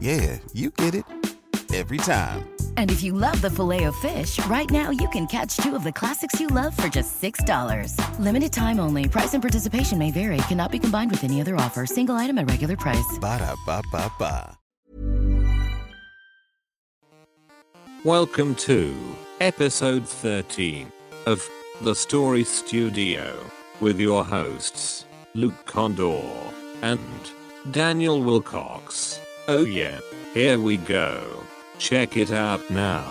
Yeah, you get it. Every time. And if you love the filet of fish, right now you can catch two of the classics you love for just $6. Limited time only. Price and participation may vary. Cannot be combined with any other offer. Single item at regular price. Ba-da-ba-ba-ba. Welcome to episode 13 of The Story Studio with your hosts, Luke Kondor and Daniel Willcocks. Oh, yeah, here we go. Check it out now.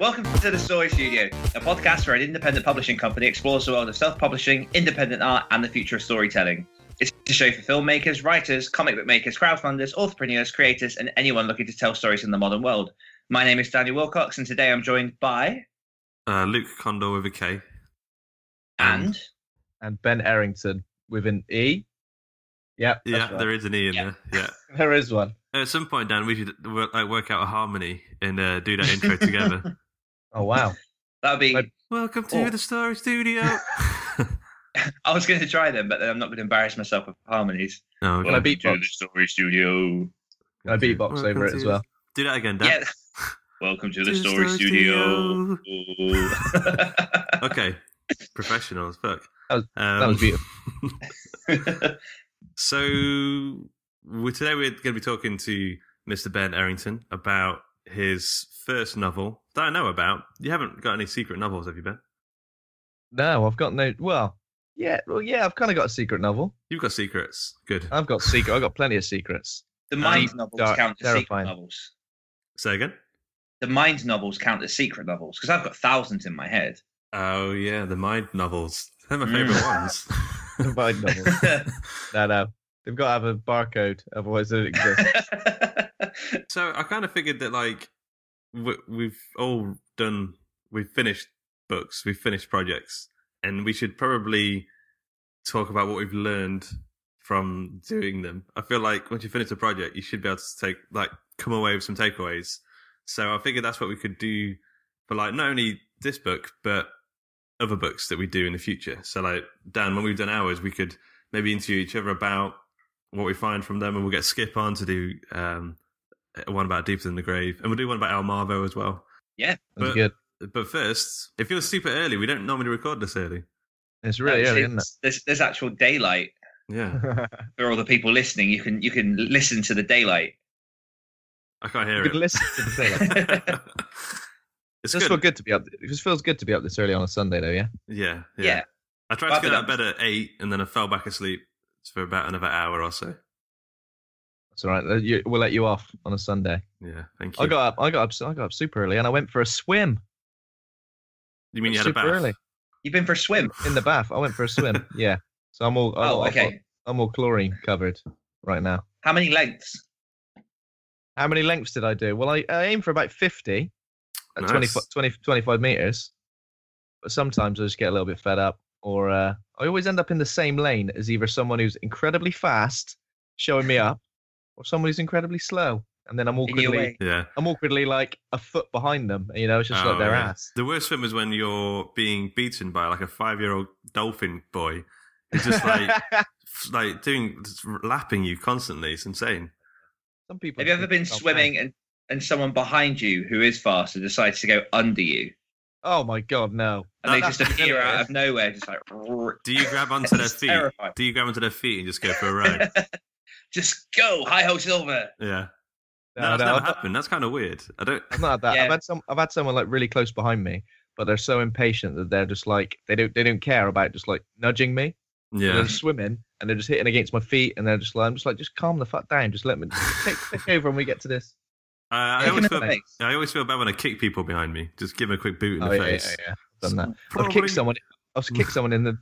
Welcome to the Story Studio, a podcast where an independent publishing company explores the world of self-publishing, independent art, and the future of storytelling. It's a show for filmmakers, writers, comic book makers, crowdfunders, entrepreneurs, creators, and anyone looking to tell stories in the modern world. My name is Daniel Willcocks, and today I'm joined by Uh, Luke Kondor with a K. and and Ben Errington with an E. Yep. Yeah, right. there is an E in Yeah. there. Yeah. there is one. At some point, Dan, we should work, like, work out a harmony and uh, do that intro together. Oh wow. that would be. Like- Welcome to Oh. the Story Studio. I was going to try them, but then I'm not going to embarrass myself with harmonies. no, Can I okay. beatbox? To the Story Studio. Can I beatbox Welcome over it as well? Do that again, Dan. Yeah. Welcome to the To the Story Story Studio. Okay. Professional as fuck. That was- um, that was beautiful. So we today we're going to be talking to Mr. Ben Errington about his first novel that I know about. You haven't got any secret novels, have you, Ben? No, I've got no. Well, yeah, well, yeah, I've kind of got a secret novel. You've got secrets. Good. I've got secret. I've got plenty of secrets. the mind Deep, novels dark, count as secret novels. Say again. The mind novels count as secret novels because I've got thousands in my head. Oh yeah, the mind novels. They're my Mm. favorite ones. The mind novels. no, no, they've got to have a barcode, otherwise they don't exist. so I kind of figured that like we- we've all done, we've finished books, we've finished projects, and we should probably talk about what we've learned from doing them. I feel like once you finish a project, you should be able to take like come away with some takeaways. So I figured that's what we could do for like not only this book but other books that we do in the future. So like Dan, when we've done ours, we could maybe interview each other about what we find from them, and we'll get Skip on to do um, one about Deeper Than the Grave, and we'll do one about El Marvo as well. yeah, That's But- good. But first, it feels super early. We don't normally record this early. It's really No, early, it's- isn't There's, there's actual daylight Yeah, for all the people listening. You can you can listen to the daylight. I can't hear you could it. listen to the daylight. it's It just good. feel good to be up. It just feels good to be up this early on a Sunday, though. Yeah. Yeah, yeah, Yeah. I tried I've to get been out of bed at eight, and then I fell back asleep for about another hour or so. That's all right. We'll let you off on a Sunday. Yeah, thank you. I got up. I got up. I got up super early, and I went for a swim. You mean you had a super bath? early You've been for a swim. in the bath. I went for a swim. yeah. So I'm all. Oh, I'm, okay. I'm all chlorine covered right now. How many lengths? How many lengths did I do? Well, I, I aim for about 50 at Nice. 20, 20, 25 meters. But sometimes I just get a little bit fed up, or uh, I always end up in the same lane as either someone who's incredibly fast, showing me up, or someone who's incredibly slow, and then I'm awkwardly. Yeah. I'm awkwardly like a foot behind them. You know, it's just Oh, like their yeah. ass. The worst swim is when you're being beaten by like a five-year-old dolphin boy. It's just like like doing lapping you constantly. It's insane. Some people. Have you ever been swimming bad. and, and someone behind you who is faster decides to go under you? Oh my god, no! And they just appear hilarious. out of nowhere, just like. Do you grab onto their feet? terrifying. Do you grab onto their feet and just go for a ride? just go, hi ho silver. yeah. No, No, that's no, never I've not- happened. That's kind of weird. I don't. I've not had that. Yeah. I've had some. I've had someone like really close behind me, but they're so impatient that they're just like they don't they don't care about just like nudging me. Yeah. They're swimming and they're just hitting against my feet, and they're just like I'm just like just calm the fuck down. Just let me take, take over when we get to this. Uh, I always feel. me a I always feel bad when I kick people behind me. Just give them a quick boot in Oh the yeah, yeah, face. yeah, yeah. Done that. I've kicked someone. I've kicked someone in the.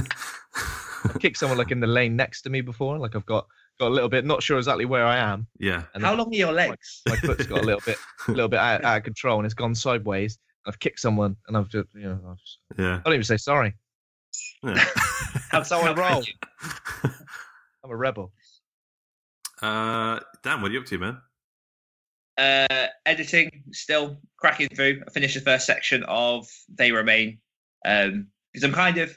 I've kicked someone like in the lane next to me before. Like I've got got a little bit, not sure exactly where I am, yeah. and How long are your legs? my foot's got a little bit, a little bit out, out of control, and it's gone sideways. I've kicked someone, and I've just, you know, I've just, Yeah. I don't even say sorry. yeah. That's how I roll. I'm a rebel. uh, Dan, what are you up to, man? Uh, editing, still cracking through. I finished the first section of They Remain Um because I'm kind of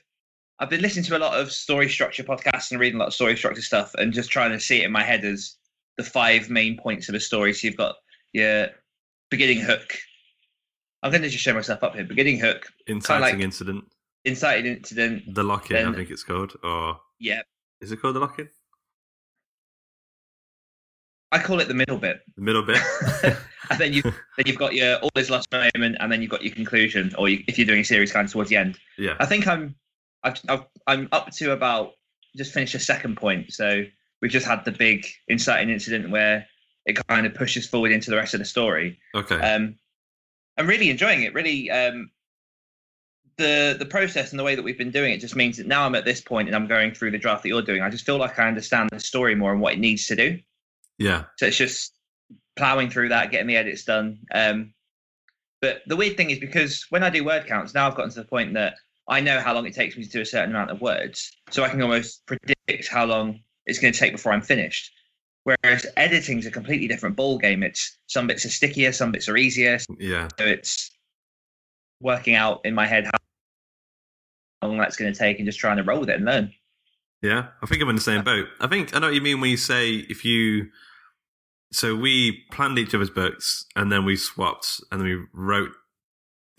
I've been listening to a lot of story structure podcasts and reading a lot of story structure stuff and just trying to see it in my head as the five main points of a story. So you've got your beginning hook. I'm going to just show myself up here. Beginning hook, Inciting like- incident. Inciting incident. The lock in, I think it's called. Or Yeah, is it called the lock in? I call it the middle bit. The middle bit. and then you then you've got your all is last moment, and then you've got your conclusion, or you, if you're doing a series kind of towards the end. yeah. I think I'm I've, I've, I'm up to about just finished a second point. So we've just had the big inciting incident where it kind of pushes forward into the rest of the story. Okay. Um, I'm really enjoying it. Really, um, the the process and the way that we've been doing it just means that now I'm at this point and I'm going through the draft that you're doing. I just feel like I understand the story more and what it needs to do. yeah. So it's just plowing through that, getting the edits done. Um, but the weird thing is because when I do word counts, now I've gotten to the point that I know how long it takes me to do a certain amount of words. So I can almost predict how long it's going to take before I'm finished. Whereas editing's a completely different ball game. It's some bits are stickier, some bits are easier. Yeah. So it's working out in my head how long that's going to take and just trying to roll with it and learn. Yeah, I think I'm in the same boat. I think I know what you mean when you say if you. So we planned each other's books, and then we swapped, and then we wrote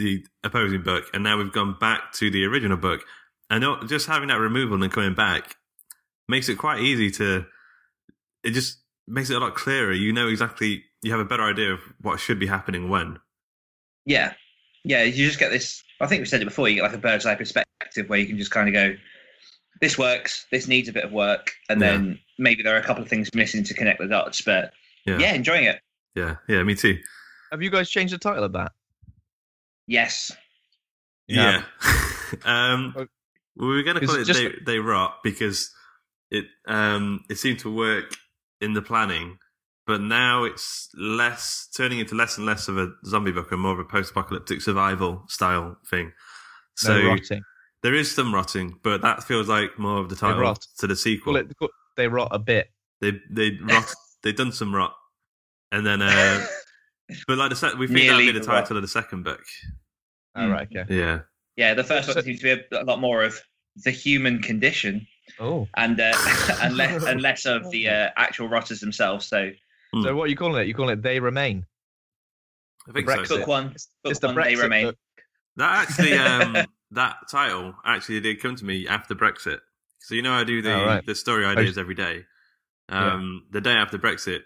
the opposing book, and now we've gone back to the original book. And just having that removal and then coming back makes it quite easy to. It just makes it a lot clearer. You know exactly. You have a better idea of what should be happening when. Yeah. Yeah, you just get this. I think we said it before. You get like a bird's eye perspective where you can just kind of go, "This works. This needs a bit of work," and Yeah. then maybe there are a couple of things missing to connect the dots. But Yeah, yeah, enjoying it. yeah, yeah. Me too. Have you guys changed the title of that? Yes. Yeah. um, Oh. we were going to call it it just- they, they rot because it um it seemed to work in the planning, but now it's less turning into less and less of a zombie book and more of a post-apocalyptic survival style thing. So rotting. there is some rotting, but that feels like more of the They title rot. to the sequel. Call it, they rot a bit. They they rot. they done some rot, and then uh, but like the se- we think that'll Nearly be the the rot. title of the second book. All right, okay. Yeah. Yeah, the first one seems to be a, a lot more of the human condition Oh, and uh, and, less, and less of the uh, actual rotters themselves. So Hmm. so what are you calling it? You calling it They Remain? I think Brexit. so. book one, It's, book it's the one, they Brexit remain. book. That actually, um, that title actually did come to me after Brexit. So you know, I do the Oh, right. the story ideas every day. Um, The day after Brexit,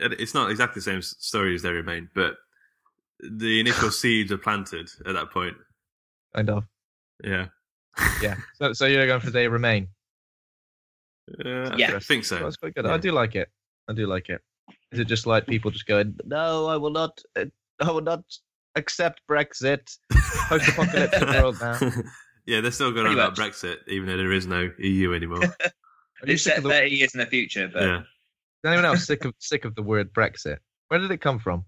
it's not exactly the same story as They Remain, but the initial seeds are planted at that point. Kind of. Yeah, Yeah. So, so you're going for They Remain. uh, Yeah. I think so. That's quite good. Yeah. I do like it. I do like it. Is it just like people just going, no, I will not, uh, I will not accept Brexit. Post-apocalyptic world now. yeah, they're still going on Pretty about. Brexit, even though there is no EU anymore. Are you It's sick set of the, 30 years in the future, but yeah, is anyone else sick of sick of the word Brexit? Where did it come from?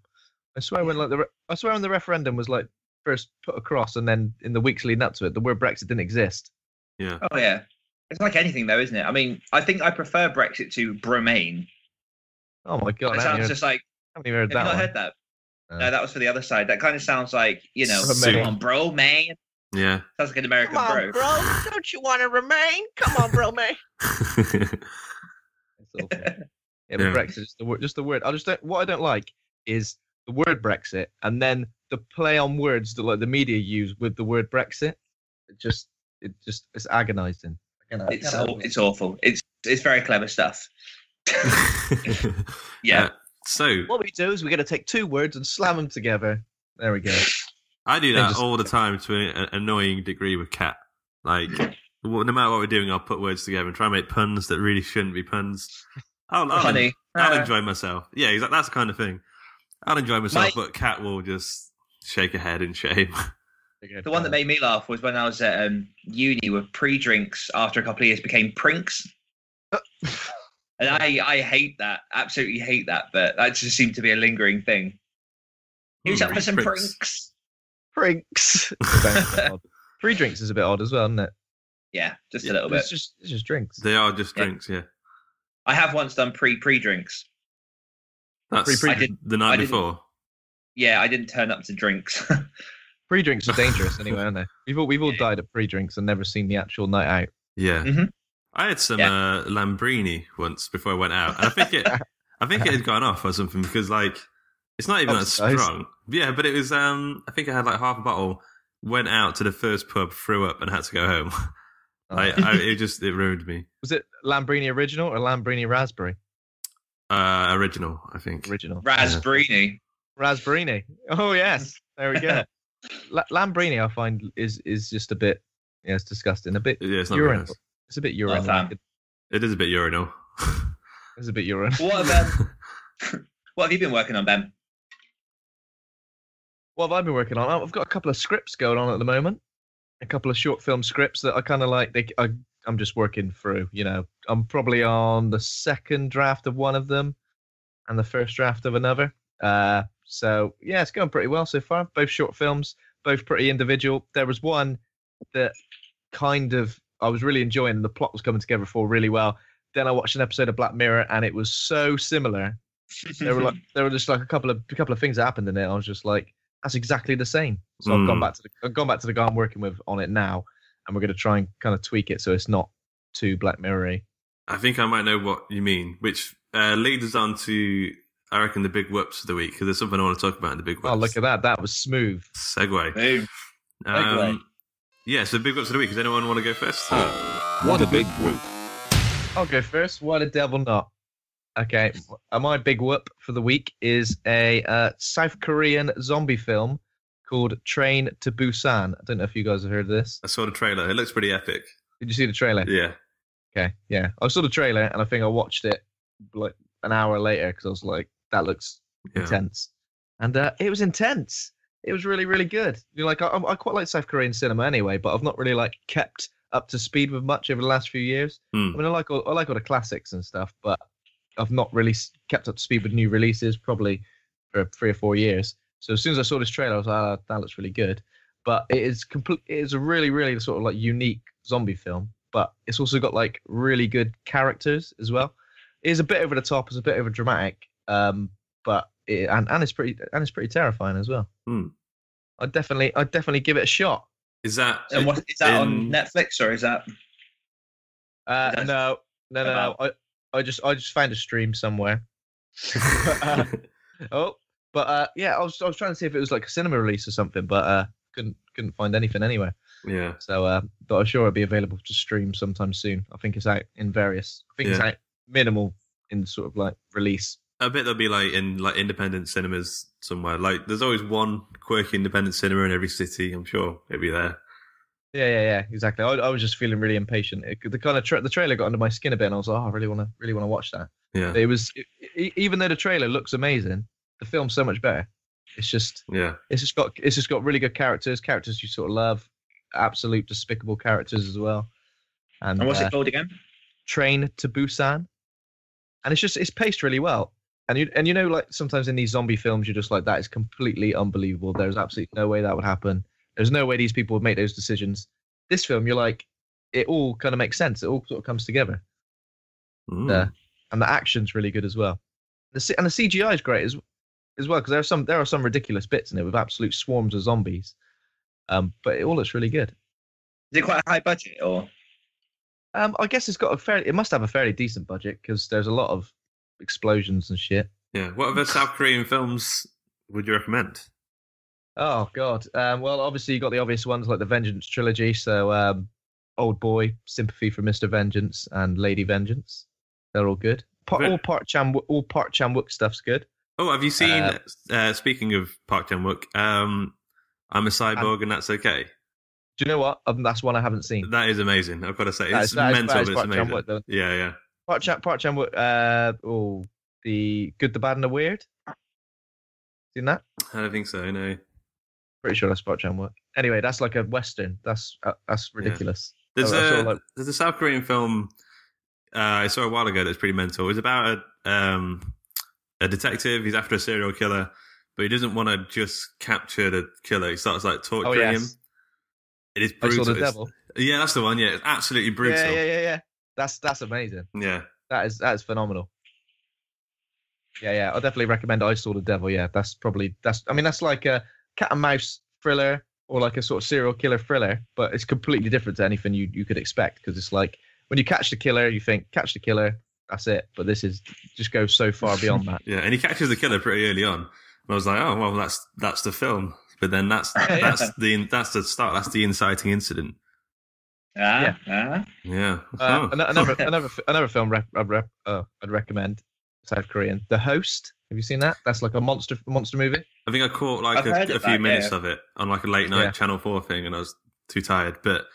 I swear when like the re- I swear when the referendum was like first put across, and then in the weeks leading up to it, the word Brexit didn't exist. yeah. oh yeah, it's like anything though, isn't it? I mean, I think I prefer Brexit to Bromain. Oh my god! it sounds even, just like haven't even heard have you that not one. heard that? No. No, that was for the other side. That kind of sounds like you know, Bromain. come on, bro, man. Yeah. Sounds like an American bro. Don't you want to remain? Come on, bro, man. It's awful. Yeah, but Yeah. Brexit is the word. Just the word. I just don't. What I don't like is the word Brexit, and then the play on words that like the media use with the word Brexit. It just, it just, it's agonising. I cannot- I It's cannot- aw- it's awful. It's it's very clever stuff. Yeah. Uh, So What we do is we're going to take two words and slam them together. There we go. I do that just- all the time to an annoying degree with Cat. Like, no matter what we're doing, I'll put words together and try and make puns that really shouldn't be puns. I'll, I'll, Honey. I'll Uh, enjoy myself. Yeah, exactly. That's the kind of thing. I'll enjoy myself, My- but Cat will just shake her head in shame. The one that made me laugh was when I was at um, uni with pre-drinks. After a couple of years, became prinks, and I I hate that. Absolutely hate that. But that just seemed to be a lingering thing. Who's up for some prinks. prinks? Prinks. Free drinks is a bit odd as well, isn't it? Yeah, just Yeah, a little bit. It's just it's just drinks. they are just Yeah. drinks, yeah. I have once done pre pre drinks. That's Pre- I the night before. Yeah, I didn't turn up to drinks. Free drinks are dangerous anyway, aren't they? We've all we've all died at free drinks and never seen the actual night out. Yeah. Mhm. I had some Yeah. uh, Lambrini once before I went out, and I think it, I think it had gone off or something because like it's not even that Oxidized. strong. Yeah, but it was. Um, I think I had like half a bottle. Went out to the first pub, threw up, and had to go home. I, I, it just it ruined me. Was it Lambrini original or Lambrini raspberry? Uh, original, I think. Original. Raspberry. Raspberry. Oh yes, there we go. La- Lambrini, I find is is just a bit. Yeah, it's disgusting. A bit Yeah, it's not very urine. nice. It's a bit urinal. fan. It is a bit urinal. It's a bit urine. What have um, what have you been working on, Ben? What have I been working on? I've got a couple of scripts going on at the moment. A couple of short film scripts that I kind of like. They, I, I'm just working through. You know, I'm probably on the second draft of one of them, and the first draft of another. Uh, so yeah, it's going pretty well so far. Both short films, both pretty individual. There was one that kind of I was really enjoying, and the plot was coming together for really well. Then I watched an episode of Black Mirror, and it was so similar there were like there were just like a couple of a couple of things that happened in it. I was just like, that's exactly the same. So I've gone Mm. back to the I've gone back to the guy I'm working with on it now, and we're going to try and kind of tweak it so it's not too Black Mirror. I think I might know what you mean, which uh, leads us on to I reckon the big whoops of the week because there's something I want to talk about in the big whoops. Oh, look at that! That was smooth. segue. Boom. Segue. Um, yeah, so big whoops of the week. Does anyone want to go first? What a big whoop. I'll go first. Why the devil not? Okay, my big whoop for the week is a uh, South Korean zombie film called Train to Busan. I don't know if you guys have heard of this. I saw the trailer. It looks pretty epic. Did you see the trailer? Yeah. Okay, yeah. I saw the trailer and I think I watched it like an hour later because I was like, that looks Yeah. intense. And uh, it was intense. It was really, really good. You know, like I, I quite like South Korean cinema anyway, but I've not really like kept up to speed with much over the last few years. Hmm. I mean, I like all, I like all the classics and stuff, but I've not really kept up to speed with new releases probably for three or four years. So as soon as I saw this trailer, I was like, oh, that looks really good. But it is complete. It is a really, really sort of like unique zombie film. But it's also got like really good characters as well. It is a bit over the top. It's a bit over dramatic. Um, but it, and and it's pretty and it's pretty terrifying as well. Hmm. I definitely, I definitely give it a shot. Is that And what is that on Netflix or is that? Uh, That's no, no, no, no. I, I just, I just found a stream somewhere. Uh, oh, but uh, yeah, I was, I was trying to see if it was like a cinema release or something, but uh, couldn't, couldn't find anything anywhere. yeah. So, uh, but I'm sure it'll be available to stream sometime soon. I think it's out in various. I think it's out minimal in sort of like release. I bet there'll be like in like independent cinemas somewhere. Like there's always one quirky independent cinema in every city. I'm sure it'll be there. Yeah, yeah, yeah, exactly. I, I was just feeling really impatient. It, the kind of tra- the trailer got under my skin a bit, and I was like, oh, I really want to, really want to watch that. Yeah. It was e- even though the trailer looks amazing, the film's so much better. It's just Yeah. it's just got it's just got really good characters, characters you sort of love, absolute despicable characters as well. And, And what's uh, it called again? Train to Busan, and it's just it's paced really well. And you and you know like sometimes in these zombie films you're just like that is completely unbelievable. There's absolutely no way that would happen. There's no way these people would make those decisions. This film you're like it all kind of makes sense. It all sort of comes together. Mm. Uh, and the action's really good as well. The and the CGI is great as as well because there are some there are some ridiculous bits in it with absolute swarms of zombies. Um, but it all looks really good. Is it quite a high budget or? Um, I guess it's got a fairly it must have a fairly decent budget because there's a lot of explosions and shit. Yeah. What other South Korean films would you recommend? Oh God. Um, well, obviously you got the obvious ones like the Vengeance trilogy. So, um, Old Boy, Sympathy for Mister Vengeance, and Lady Vengeance. They're all good. Part, all Park Chan all Park Chan Wook stuff's good. Oh, have you seen? Uh, Uh, speaking of Park Chan Wook, um, I'm a cyborg, and that's okay. Do you know what? Um, that's one I haven't seen. That is amazing. I've got to say, That it's is- mental, is but it's amazing. Wook, yeah, yeah. Park Chan Park Chan Wook. Uh, oh, the Good, the Bad, and the Weird. Seen that? I don't think so. No. Pretty sure that's Park Chan Wook. Anyway, that's like a western. That's uh, that's ridiculous. There's I- I a like- there's a South Korean film uh, I saw a while ago that's pretty mental. It's about a um, a detective. He's after a serial killer, but he doesn't want to just capture the killer. He starts like torturing Oh, yes. him. It is I brutal. saw the devil. Yeah, that's the one. Yeah, it's absolutely brutal. Yeah, yeah, yeah, yeah. That's that's amazing. Yeah. That is that is phenomenal. Yeah, yeah. I'll definitely recommend I Saw the Devil. Yeah, that's probably that's. I mean, that's like a cat and mouse thriller or like a sort of serial killer thriller, but it's completely different to anything you you could expect because it's like when you catch the killer, you think catch the killer, that's it. But this is just goes so far beyond that. Yeah, and he catches the killer pretty early on. And I was like, oh well, that's that's the film. But then that's Yeah. that's the that's the start. That's the inciting incident. Ah, ah. Yeah. Uh, Oh. another another another film rep, I'd, rep, uh, I'd recommend South Korean, The Host. Have you seen that? That's like a monster monster movie. I think I caught like a, a few that, minutes yeah. of it on like a late night Yeah. Channel Four thing, and I was too tired. But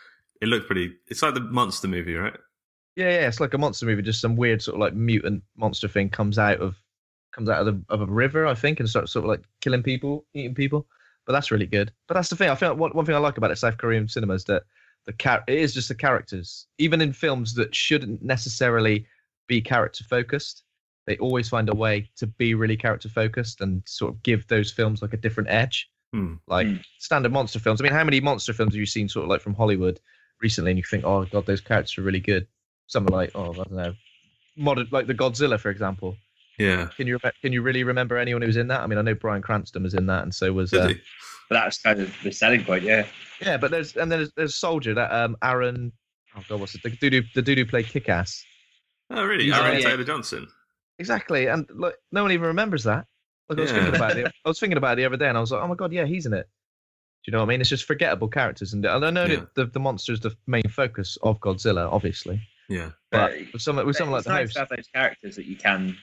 it looked pretty. It's like the monster movie, right? Yeah, yeah, it's like a monster movie. Just some weird sort of like mutant monster thing comes out of comes out of the of a river, I think, and starts sort of like killing people, eating people. But that's really good. But that's the thing. I feel like one, one thing I like about it, South Korean cinema is that the char- it is just the characters. Even in films that shouldn't necessarily be character focused, they always find a way to be really character focused and sort of give those films like a different edge. Hmm. Like Hmm. standard monster films. I mean, how many monster films have you seen sort of like from Hollywood recently and you think, oh god, those characters are really good? Something like, oh, I don't know, modern like the Godzilla, for example. Yeah. Can you can you really remember anyone who was in that? I mean, I know Bryan Cranston was in that, and so was uh. But that's kind of the selling point, yeah. yeah. But there's and then there's, there's Soldier that um Aaron, oh god, what's it? The dude who the dude who played Kickass. Oh, really? Oh, Aaron yeah. Taylor Johnson. Exactly, and like no one even remembers that. Like I was thinking Yeah. about it. I was thinking about it the other day, and I was like, oh my god, yeah, he's in it. Do you know what I mean? It's just forgettable characters, and, and I know Yeah. that the, the monster is the main focus of Godzilla, obviously. Yeah. But Uh, with something with something like it's the nice host, to have those characters that you can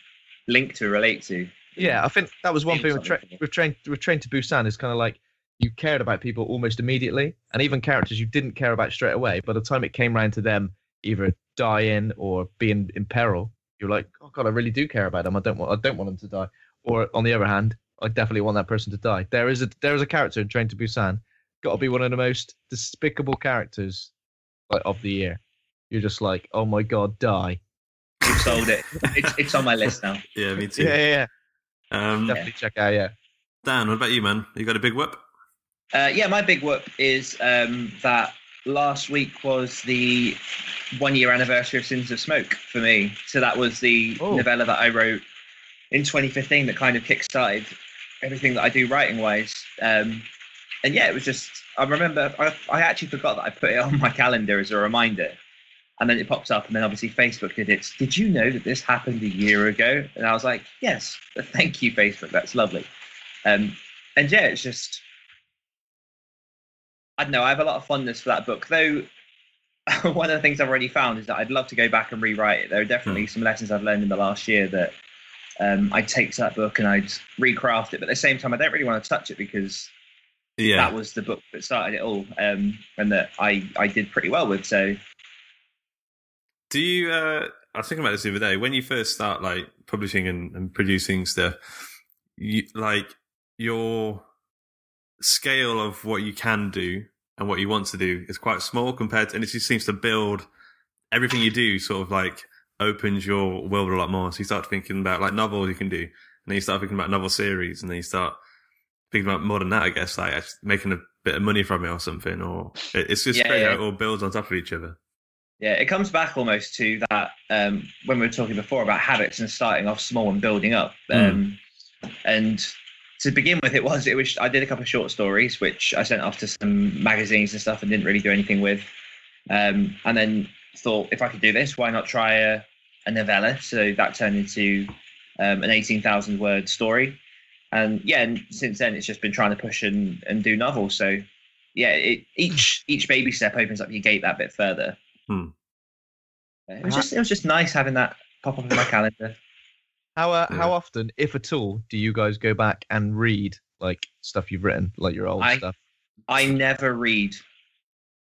link to, relate to. Yeah, I think that was one thing with, tra- with train with Train to Busan is kind of like you cared about people almost immediately, and even characters you didn't care about straight away. By the time it came around to them either dying or being in peril, you're like, oh god, I really do care about them. I don't want I don't want them to die. Or on the other hand, I definitely want that person to die. There is a there is a character in Train to Busan, got to be one of the most despicable characters like of the year. You're just like, oh my god, die. You've sold it. It's, it's on my list now. Yeah, me too. Yeah, yeah, Um, yeah. Definitely check out. Yeah. Dan, what about you, man? You got a big whoop? Uh, yeah, my big whoop is um, that last week was the one year anniversary of Sins of Smoke for me. So that was the Oh. novella that I wrote in 2015 that kind of kickstarted everything that I do writing wise. Um, and yeah, it was just, I remember, I, I actually forgot that I put it on my calendar as a reminder. And then it pops up, and then obviously Facebook did it. Did you know that this happened a year ago? And I was like, yes, thank you, Facebook. That's lovely. Um, and yeah, it's just, I don't know. I have a lot of fondness for that book, though. one of the things I've already found is that I'd love to go back and rewrite it. There are definitely some lessons I've learned in the last year that um, I'd take to that book and I'd recraft it. But at the same time, I don't really want to touch it because Yeah. that was the book that started it all, um, and that I I did pretty well with. So Do you? Uh, I was thinking about this the other day. When you first start like publishing and, and producing stuff, you like your scale of what you can do and what you want to do is quite small compared to, and it just seems to build everything you do. Sort of like opens your world a lot more. So you start thinking about like novels you can do, and then you start thinking about novel series, and then you start thinking about more than that. I guess like making a bit of money from it or something. Or it's just Yeah, crazy yeah. it all builds on top of each other. Yeah, it comes back almost to that um, when we were talking before about habits and starting off small and building up. Um, And to begin with, it was it was I did a couple of short stories which I sent off to some magazines and stuff and didn't really do anything with. Um, and then thought if I could do this, why not try a, a novella? So that turned into um, an eighteen thousand word story. And yeah, and since then it's just been trying to push and, and do novels. So yeah, it, each each baby step opens up your gate that bit further. Hmm. It was just it was just nice having that pop up in my calendar. How uh, Yeah. how often, if at all, do you guys go back and read like stuff you've written, like your old I- stuff? I never read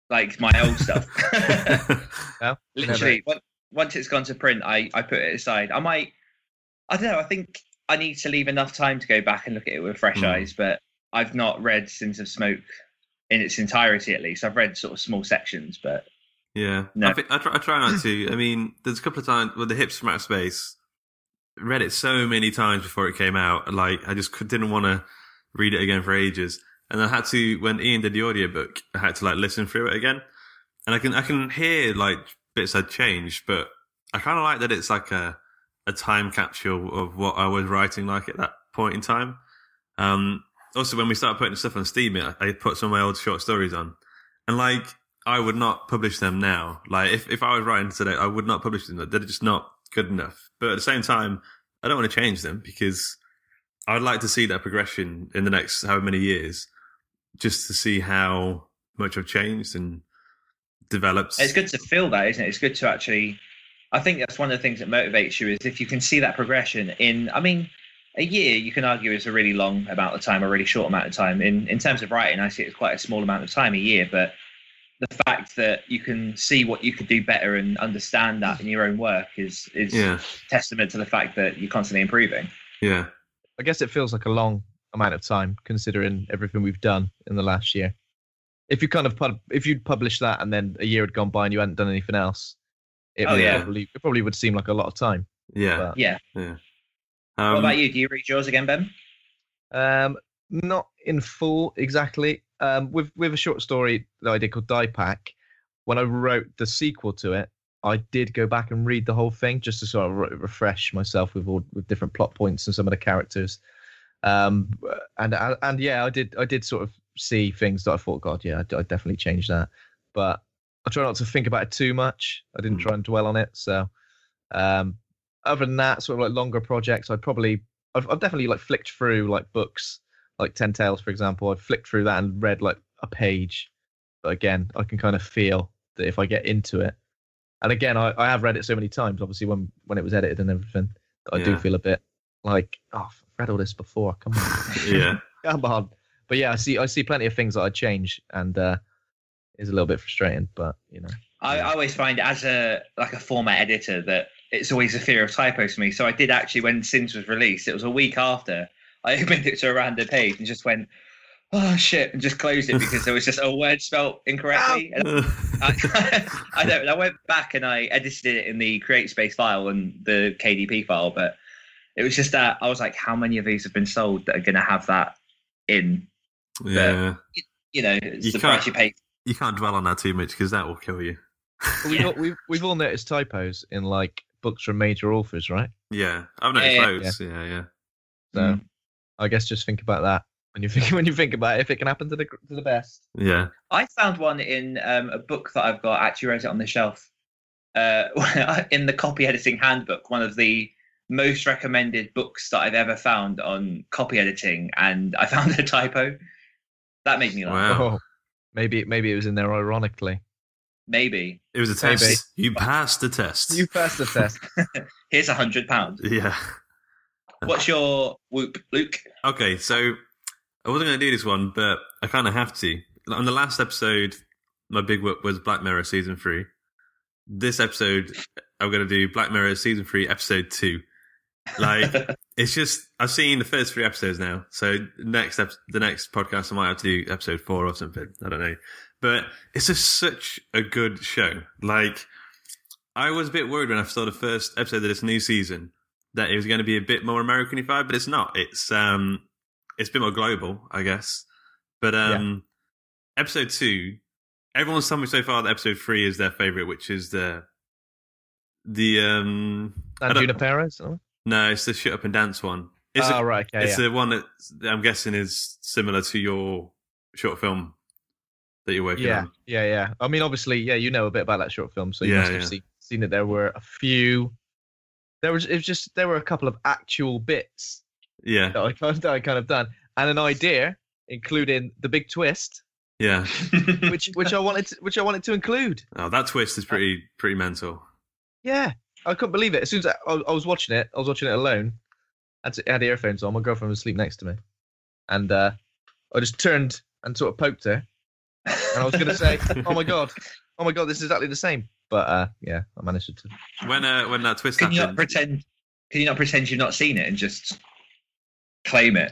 like my old stuff. No? Literally, on- once it's gone to print, I, I put it aside. I might, I don't know. I think I need to leave enough time to go back and look at it with fresh Hmm. eyes. But I've not read Sins of Smoke in its entirety, at least. I've read sort of small sections, but Yeah, No. I, think, I, try, I try not to. I mean, there's a couple of times with the hips from outer space. Read it so many times before it came out. Like I just didn't want to read it again for ages, and I had to when Ian did the audiobook, I had to like listen through it again, and I can I can hear like bits had changed, but I kind of like that it's like a a time capsule of what I was writing like at that point in time. Um, also, when we started putting stuff on Steam, I, I put some of my old short stories on, and like I would not publish them now. Like if, if I was writing today, I would not publish them. They're just not good enough. But at the same time, I don't want to change them because I'd like to see that progression in the next however many years, just to see how much I've changed and developed. it's good to feel that, isn't it? It's good to actually. I think that's one of the things that motivates you is if you can see that progression in. I mean, a year you can argue is a really long amount of time, a really short amount of time. In in terms of writing, I see it as quite a small amount of time a year, but the fact that you can see what you could do better and understand that in your own work is is Yeah, testament to the fact that you're constantly improving. yeah, I guess it feels like a long amount of time considering everything we've done in the last year. If you kind of pub- if you'd published that and then a year had gone by and you hadn't done anything else, it, Oh, yeah. probably it probably would seem like a lot of time. yeah, But- Yeah. yeah. what Um, about you? Do you read yours again, Ben? Um, not in full exactly. Um, with with a short story that I did called Die Pack, when I wrote the sequel to it, I did go back and read the whole thing just to sort of re- refresh myself with all with different plot points and some of the characters. Um, and and yeah, I did I did sort of see things that I thought, God, yeah, I, I definitely changed that. But I try not to think about it too much. I didn't Mm. try and dwell on it. So, um, other than that, sort of like longer projects, I'd probably I've, I've definitely like flicked through like books like Ten Tales, for example. I've flicked through that and read like a page. But again, I can kind of feel that if I get into it, and again, I, I have read it so many times, obviously when when it was edited and everything, that I do feel a bit like, oh, I've read all this before. Come on, yeah, come on. But yeah, I see I see plenty of things that I change, and uh, it's a little bit frustrating. But you know, I, I always find as a like a format editor that it's always a fear of typos for me. So I did actually when Sins was released, it was a week after I opened it to a random page and just went, oh shit, and just closed it because there was just a word spelt incorrectly. And I, I don't. I went back and I edited it in the CreateSpace file and the KDP file, but it was just that I was like, how many of these have been sold that are going to have that in? yeah. You know, it's You the can't- price you pay. You can't dwell on that too much because that will kill you. we've, Yeah. all, we've we've all noticed typos in like books from major authors, right? Yeah, I've noticed Yeah, yeah. loads. Yeah, yeah. So Mm. I guess just think about that when you think when you think about it, if it can happen to the to the best. Yeah. I found one in um, a book that I've got. Actually, wrote it on the shelf. Uh, in the copy editing handbook, one of the most recommended books that I've ever found on copy editing, and I found a typo. That made me laugh. Wow. Oh, maybe maybe it was in there ironically. Maybe It was a test. Maybe. You passed the test. You passed the test. here's a hundred pounds. Yeah. What's your whoop, Luke? Okay, so I wasn't going to do this one, but I kind of have to. On the last episode, my big whoop was Black Mirror season three. This episode, I'm going to do Black Mirror season three, episode two. Like, it's just I've seen the first three episodes now. So next ep- the next podcast, I might have to do episode four or something. I don't know, but it's just such a good show. Like, I was a bit worried when I saw the first episode of this new season that it was going to be a bit more Americanified, but it's not. It's um, it's a bit more global, I guess. But um, episode two, everyone's told me so far that episode three is their favorite, which is the the um. And don't- Junipero? is that one? no, it's the shut up and dance one. It's, oh, the- right. Okay. it's yeah. the one that I'm guessing is similar to your short film that you're working yeah, on. yeah, yeah. I mean, obviously, yeah, you know a bit about that short film, so you Yeah, must have yeah. seen, seen that there were a few. There was it was just there were a couple of actual bits Yeah, that I kind of, that I kind of done, and an idea, including the big twist, yeah. which which I wanted to, which I wanted to include. Oh, that twist is pretty pretty mental. Yeah, I couldn't believe it. As soon as I, I, I was watching it, I was watching it alone. I had, to, I had earphones on. My girlfriend was asleep next to me, and uh, I just turned and sort of poked her. And I was going to say, "Oh my god, oh my god, this is exactly the same." But uh, yeah, I managed to. When uh, when that twist Can you not pretend? Can you not pretend you've not seen it and just claim it?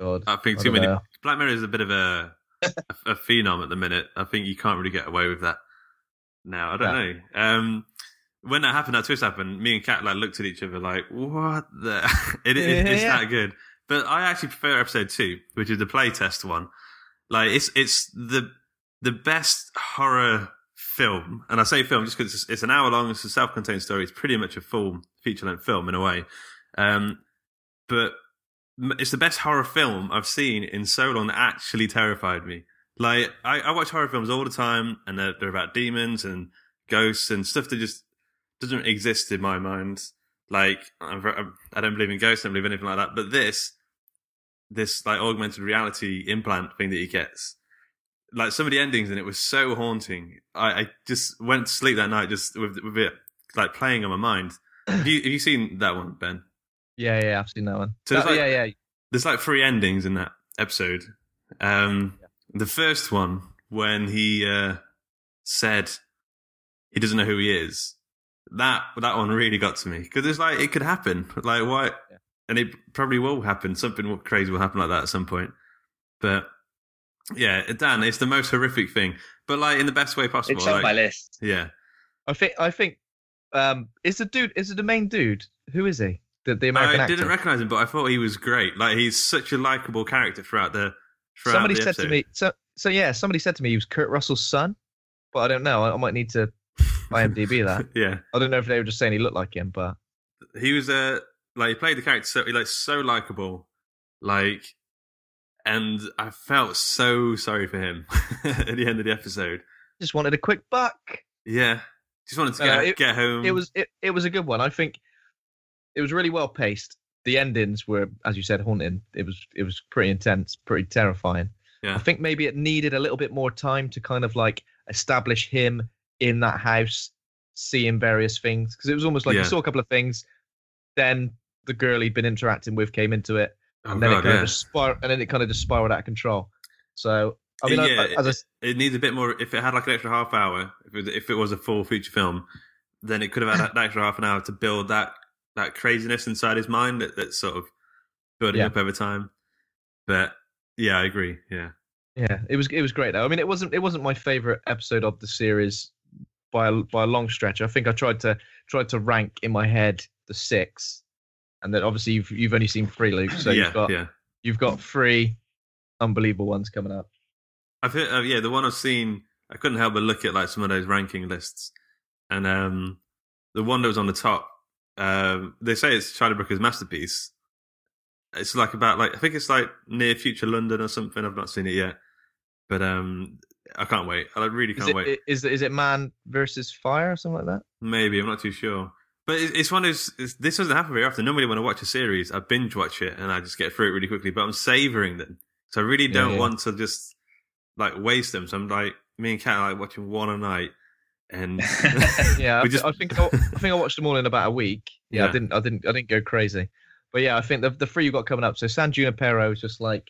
God, I think I too many. know. Black Mirror is a bit of a a, a phenom at the minute. I think you can't really get away with that now. I don't Yeah. know. Um, when that happened, that twist happened. Me and Kat like looked at each other like, "What the? it, it, it's Yeah. that good." But I actually prefer episode two, which is the playtest one. Like it's it's the the best horror film, and I say film just because it's, it's an hour long. It's a self-contained story. It's pretty much a full feature-length film in a way. Um, but it's the best horror film I've seen in so long that actually terrified me. Like I, I watch horror films all the time, and they're, they're about demons and ghosts and stuff that just doesn't exist in my mind. Like I'm, I don't believe in ghosts, I don't believe in anything like that. But this, this like augmented reality implant thing that he gets, like some of the endings and it was so haunting. I, I just went to sleep that night just with with it like playing on my mind. Have you, have you seen that one, Ben? Yeah, yeah, I've seen that one. So That- like- yeah, yeah. there's like three endings in that episode. Um, the first one when he uh, said he doesn't know who he is. That that one really got to me because it's like it could happen. Like why? Yeah. And it probably will happen. Something crazy will happen like that at some point. But yeah, Dan, it's the most horrific thing, but like in the best way possible. It's on like, my list. Yeah, I think I think um is the dude is it the main dude? Who is he? The the American I actor. didn't recognize him, but I thought he was great. Like he's such a likable character throughout the. Throughout somebody the said to me so so yeah, somebody said to me he was Kurt Russell's son, but I don't know. I, I might need to IMDb that. yeah, I don't know if they were just saying he looked like him, but he was uh, like he played the character so like so likable, like, and I felt so sorry for him at the end of the episode. just wanted a quick buck. Yeah, just wanted to get it- get home. It was it, it was a good one. I think it was really well paced. The endings were, as you said, haunting. It was it was pretty intense, pretty terrifying. yeah, I think maybe it needed a little bit more time to kind of like establish him in that house, seeing various things because it was almost like Yeah. you saw a couple of things, then the girl he'd been interacting with came into it, oh and then god, it kind yeah. of just spir- and then it kind of just spiraled out of control. So I mean, yeah, I, I, it, it needs a bit more. If it had like an extra half hour, if it, was- if it was a full feature film, then it could have had that extra half an hour to build that that craziness inside his mind that, that's sort of building Yeah. up over time. But yeah, I agree. Yeah, yeah, it was it was great though. I mean, it wasn't it wasn't my favorite episode of the series by a, by a long stretch. I think I tried to tried to rank in my head the six, and then obviously you've you've only seen three, Luke. So yeah, you've got yeah. you've got three unbelievable ones coming up. I've heard, uh, yeah, the one I've seen, I couldn't help but look at like some of those ranking lists, and um, the one that was on the top, um, they say it's Charlie Brooker's masterpiece. It's like about like I think it's like near future London or something. I've not seen it yet, but um, I can't wait. I really can't it, wait. is is it man versus fire or something like that? Maybe I'm not too sure. But it's one of those. It's, this doesn't happen very often. Normally, when I watch a series, I binge watch it and I just get through it really quickly. But I'm savoring them, so I really don't yeah. want to just like waste them. So I'm like, me and Kat are like watching one a night, and Yeah, I, just I think I, I think I watched them all in about a week. Yeah, Yeah. I didn't I didn't I didn't go crazy, but yeah, I think the the three you got coming up. So San Junipero is just like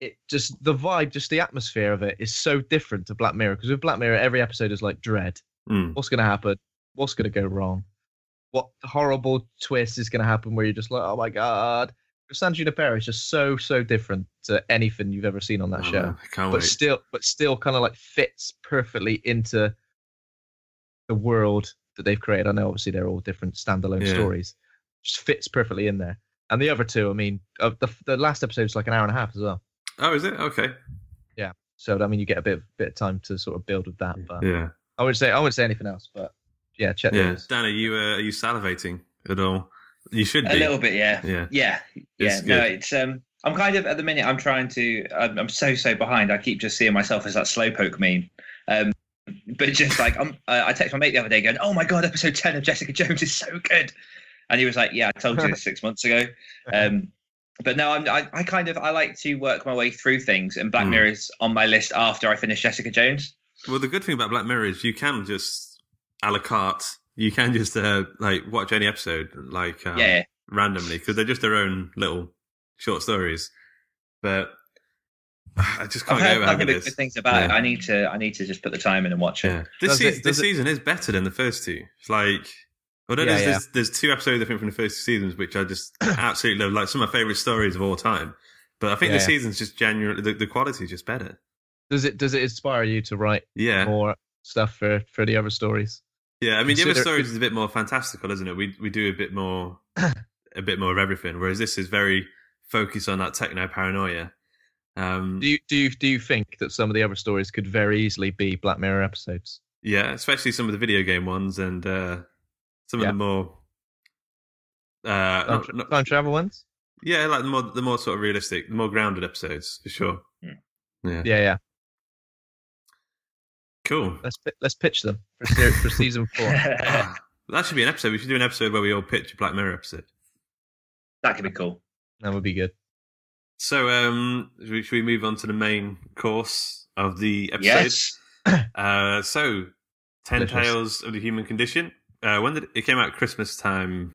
it just the vibe, just the atmosphere of it is so different to Black Mirror because with Black Mirror every episode is like dread. Mm. What's gonna happen? What's gonna go wrong? What horrible twist is gonna happen where you're just like, oh my god. San Junipero is just so so different to anything you've ever seen on that Oh, show I can't but wait. still but still kind of like fits perfectly into the world that they've created. I know obviously they're all different standalone Yeah. stories. Just fits perfectly in there. And the other two, I mean, uh, the the last episode's like an hour and a half as well. oh, is it okay? Yeah. So I mean, you get a bit bit of time to sort of build with that. But Yeah, I would say I wouldn't say anything else. But yeah, check yeah. those. Dan, are you uh, are you salivating at all? You should be. A little bit, yeah. Yeah. Yeah. Yeah. It's no, good. it's um I'm kind of at the minute I'm trying to I'm, I'm so so behind. I keep just seeing myself as that slowpoke meme. Um but just like I'm uh, I texted my mate the other day going, "Oh my god, episode 10 of Jessica Jones is so good." And he was like, "Yeah, I told you this 6 months ago." Um but no, I'm, I, I kind of I like to work my way through things, and Black Mm. Mirror is on my list after I finish Jessica Jones. Well, the good thing about Black Mirror is you can just a la carte you can just uh, like watch any episode like um, Yeah. randomly because they're just their own little short stories. But I just can't get heard over nothing this. good things about it. I need to. I need to just put the time in and watch it. Yeah. This, Does it- season, this it- season is better than the first two. It's like, although Yeah, there's, yeah. there's there's two episodes I think from the first two seasons which I just absolutely love, like some of my favorite stories of all time. But I think Yeah, this yeah. season's just genuinely the, the quality is just better. Does it does it inspire you to write Yeah, more stuff for for the other stories? Yeah. I mean, the other Consider- stories is a bit more fantastical, isn't it? We we do a bit more, a bit more of everything. Whereas this is very focused on that techno paranoia. Um, Do you do you do you think that some of the other stories could very easily be Black Mirror episodes? Yeah, especially some of the video game ones and uh, some of Yeah. the more. Uh, Time, not- not- time travel ones? yeah, like the more the more sort of realistic, the more grounded episodes for sure. Hmm. Yeah, Yeah, yeah. Cool. Let's let's pitch them for for season four. That should be an episode. We should do an episode where we all pitch a Black Mirror episode. that could be cool. That would be good. So, um, should we, should we move on to the main course of the episode? Yes. Uh, so, Ten Delicious. Tales of the Human Condition. Uh, when did it, it came out? Christmas time.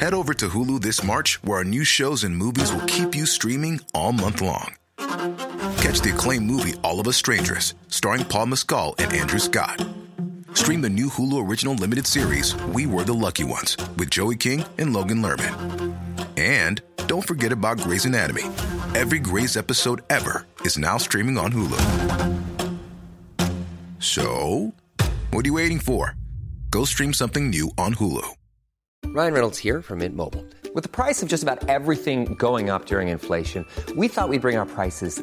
Head over to Hulu this March, where our new shows and movies will keep you streaming all month long. Catch the acclaimed movie All of Us Strangers, starring Paul Mescal and Andrew Scott. Stream the new Hulu original limited series We Were the Lucky Ones with Joey King and Logan Lerman. And don't forget about Grey's Anatomy. Every Grey's episode ever is now streaming on Hulu. So, what are you waiting for? Go stream something new on Hulu. Ryan Reynolds here from Mint Mobile. With the price of just about everything going up during inflation, we thought we'd bring our prices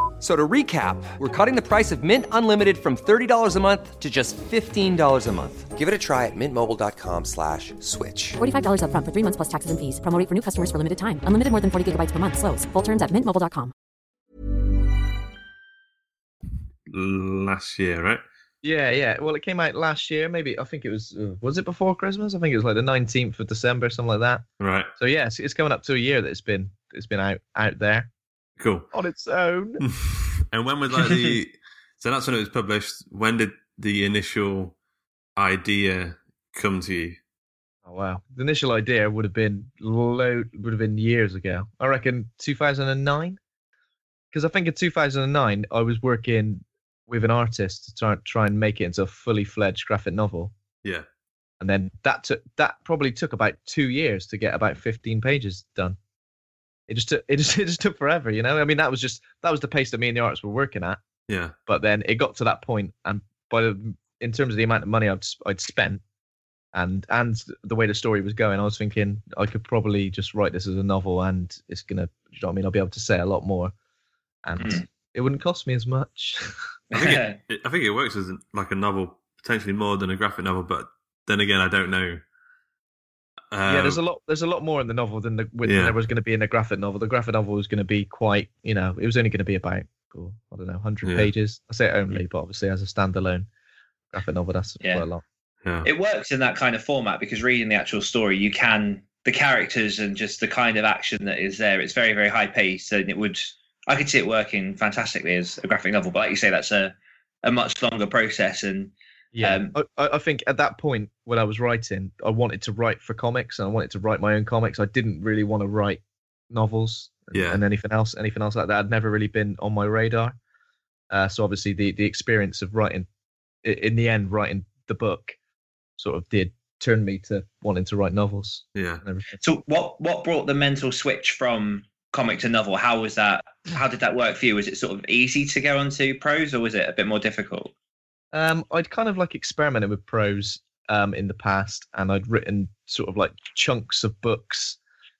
F- So to recap, we're cutting the price of Mint Unlimited from $30 a month to just $15 a month. Give it a try at mintmobile.com slash switch. $45 upfront for three months plus taxes and fees. Promo rate for new customers for limited time. Unlimited more than 40 gigabytes per month. Slows. Full terms at mintmobile.com. last year, right? Yeah, yeah. Well, it came out last year. Maybe I think it was. Uh, was it before Christmas? I think it was like the nineteenth of December, something like that. Right. So yeah, it's, it's coming up to a year that it's been it's been out out there Cool. on its own. and when was like the? so that's when it was published. When did the initial idea come to you? Oh wow! The initial idea would have been low, would have been years ago. I reckon 2009, because I think in 2009 I was working with an artist to try try and make it into a fully fledged graphic novel, Yeah. and then that took that probably took about two years to get about 15 pages done. It just took it just it just took forever, you know. I mean, that was just that was the pace that me and the artists were working at. Yeah. But then it got to that point, and by the, in terms of the amount of money I'd I'd spent, and and the way the story was going, I was thinking I could probably just write this as a novel, and it's gonna, you know what I mean? I'll be able to say a lot more, and Mm. it wouldn't cost me as much. I think it, it, I think it works as like a novel, potentially more than a graphic novel. But then again, I don't know. Um, yeah, there's a lot. There's a lot more in the novel than, the, with, Yeah. than there was going to be in the graphic novel. The graphic novel was going to be quite, you know, it was only going to be about, oh, I don't know, 100 Yeah. pages. I say only, but obviously as a standalone graphic novel, that's Yeah. quite a lot. Yeah. it works in that kind of format because reading the actual story, you can the characters and just the kind of action that is there. It's very very high paced, and it would I could see it working fantastically as a graphic novel. But like you say, that's a a much longer process, and Yeah, Um, I, I I think at that point when I was writing, I wanted to write for comics and I wanted to write my own comics. I didn't really want to write novels and, Yeah. and anything else, anything else like that I'd never really been on my radar. Uh, so obviously the the experience of writing, in the end, writing the book, sort of did turn me to wanting to write novels Yeah. and so what what brought the mental switch from comic to novel? How was that? How did that work for you? Was it sort of easy to go onto prose, or was it a bit more difficult? Um, I'd kind of like experimented with prose um, in the past, and I'd written sort of like chunks of books,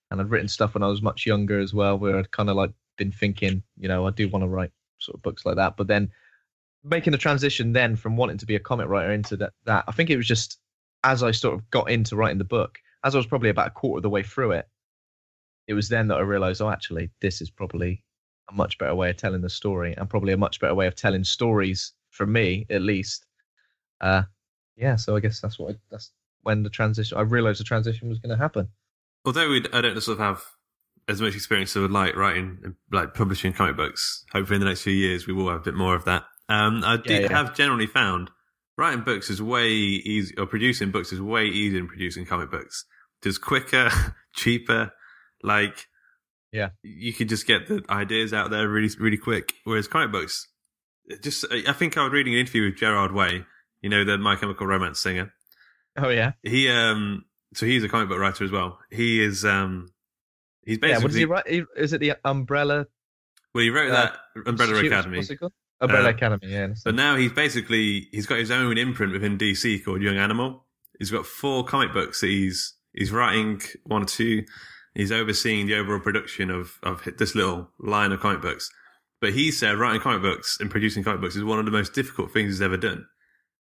and I'd written stuff when I was much younger as well, where I'd kind of like been thinking, you know, I do want to write sort of books like that. But then making the transition then from wanting to be a comic writer into that, that I think it was just as I sort of got into writing the book, as I was probably about a quarter of the way through it, it was then that I realized, oh, actually, this is probably a much better way of telling the story, and probably a much better way of telling stories for me, at least. Uh, yeah, so I guess that's what I, that's when the transition. I realized the transition was going to happen. Although we, I don't sort of have as much experience as I would like writing, like publishing comic books. Hopefully, in the next few years, we will have a bit more of that. Um, I do Yeah, yeah. have generally found writing books is way easy, or producing books is way easier than producing comic books. Just quicker, cheaper. Like, Yeah. you could just get the ideas out there really, really quick. Whereas comic books, just I think I was reading an interview with Gerard Way, you know, the My Chemical Romance singer. Oh yeah, He um, so he's a comic book writer as well. He is um, he's basically yeah. What does he write? Is it the Umbrella well, he wrote Uh, that Umbrella Institute? Academy. What's it called? Umbrella Uh, Academy. Yeah. But now he's basically he's got his own imprint within DC called Young Animal. He's got four comic books that he's he's writing one or two. He's overseeing the overall production of of this little line of comic books. But he said writing comic books and producing comic books is one of the most difficult things he's ever done.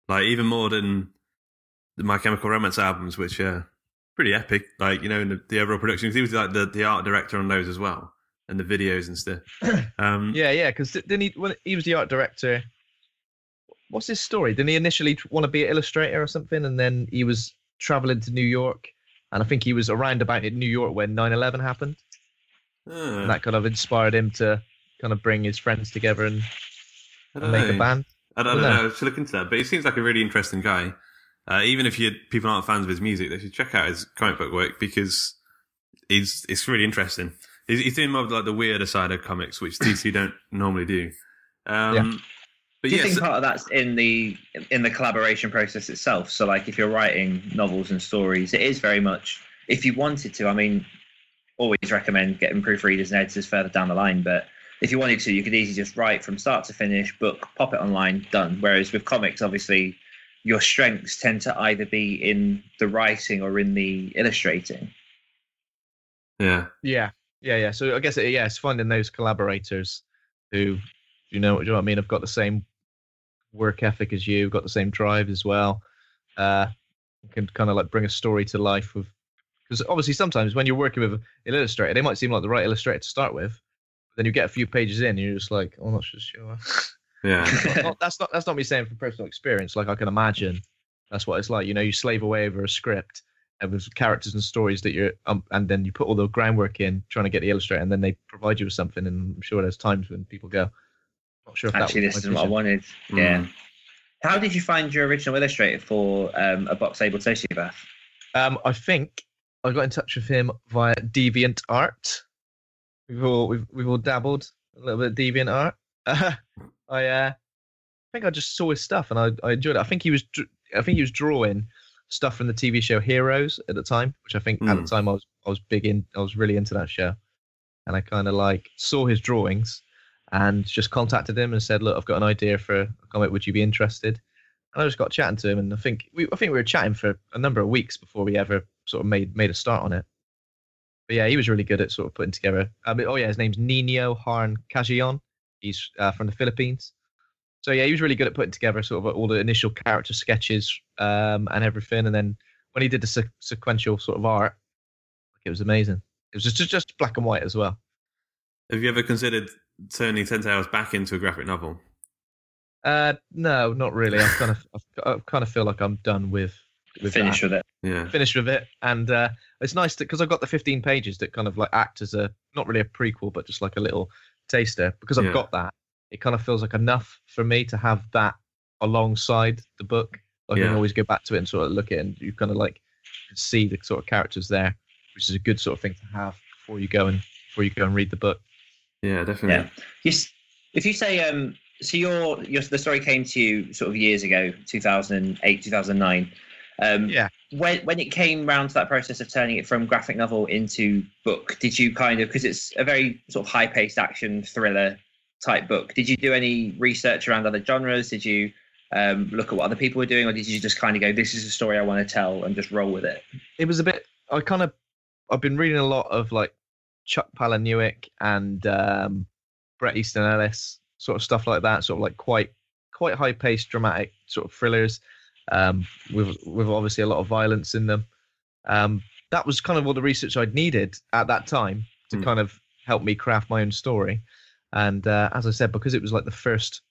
Like even more than the My Chemical Romance albums, which are pretty epic. Like you know, in the, the overall production, he was like the, the art director on those as well, and the videos and stuff. Um, Yeah, yeah. Because didn't he? When he was the art director. What's his story? Didn't he initially want to be an illustrator or something, and then he was traveling to New York, and I think he was around about in New York when 9/11 happened, uh, and that kind of inspired him to kind of bring his friends together and, and don't make a band. I don't, I know. don't know. I should look into that. But he seems like a really interesting guy. Uh, even if you people aren't fans of his music, they should check out his comic book work because he's it's really interesting. He's, he's doing more of like the weirder side of comics, which DC don't normally do. Um, Yeah. But Do you yes, think part of that's in the in the collaboration process itself? So, like, if you're writing novels and stories, it is very much. If you wanted to, I mean, always recommend getting proofreaders and editors further down the line. But if you wanted to, you could easily just write from start to finish, book, pop it online, done. Whereas with comics, obviously, your strengths tend to either be in the writing or in the illustrating. yeah, Yeah, yeah, yeah. So I guess it, yeah, it's finding those collaborators who, you know, do you know what I mean? I've got the same work ethic as you, got the same drive as well. Uh, can kind of like bring a story to life with, because obviously sometimes when you're working with an illustrator, they might seem like the right illustrator to start with, but then you get a few pages in, and you're just like, oh, I'm not so sure. yeah, Not- not- that's not that's not me saying from personal experience. Like I can imagine that's what it's like. You know, you slave away over a script and with characters and stories that you're, um, and then you put all the groundwork in trying to get the illustrator, and then they provide you with something. And I'm sure there's times when people go, not sure if Actually, this isn't what I vision." wanted. Mm. Yeah. How did you find your original illustrator for um, a box able sociopath? Um, I think I got in touch with him via Deviant Art. We've all we've, we've all dabbled a little bit of Deviant Art. I uh, think I just saw his stuff and I, I enjoyed it. I think he was I think he was drawing stuff from the TV show Heroes at the time, which I think at Hmm. the time I was I was big in I was really into that show, and I kind of like saw his drawings and just contacted him and said, look, I've got an idea for a comic. Would you be interested? And I just got chatting to him, and I think we I think we were chatting for a number of weeks before we ever sort of made made a start on it. But yeah, he was really good at sort of putting together. I mean, oh yeah, his name's Nino Harn Cajion. He's uh, from the Philippines. So yeah, he was really good at putting together sort of all the initial character sketches um, and everything. And then when he did the se- sequential sort of art, it was amazing. It was just just black and white as well. Have you ever considered turning Ten Tales back into a graphic novel? Uh, no, not really. I kind of I kind of feel like I'm done with with Finish that. with it. Yeah, finished with it, and uh, it's nice because I've got the 15 pages that kind of like act as a not really a prequel, but just like a little taster. Because I've Yeah. got that, it kind of feels like enough for me to have that alongside the book. I can always go back to it and sort of look at it, and you kind of like see the sort of characters there, which is a good sort of thing to have before you go and before you go and read the book. yeah, definitely. Yeah. Yes. If you say, um, so your, your the story came to you sort of years ago, 2008, 2009. Um, Yeah. When when it came round to that process of turning it from graphic novel into book, did you kind of because it's a very sort of high paced action thriller type book? Did you do any research around other genres? Did you um, look at what other people were doing, or did you just kind of go, "This is a story I want to tell," and just roll with it? It was a bit. I kind of. I've been reading a lot of like Chuck Palahniuk and um, Bret Easton Ellis, sort of stuff like that. Sort of like quite quite high paced, dramatic sort of thrillers, um, with with obviously a lot of violence in them. Um, that was kind of all the research I'd needed at that time to Mm. kind of help me craft my own story. And uh, as I said, because it was like the first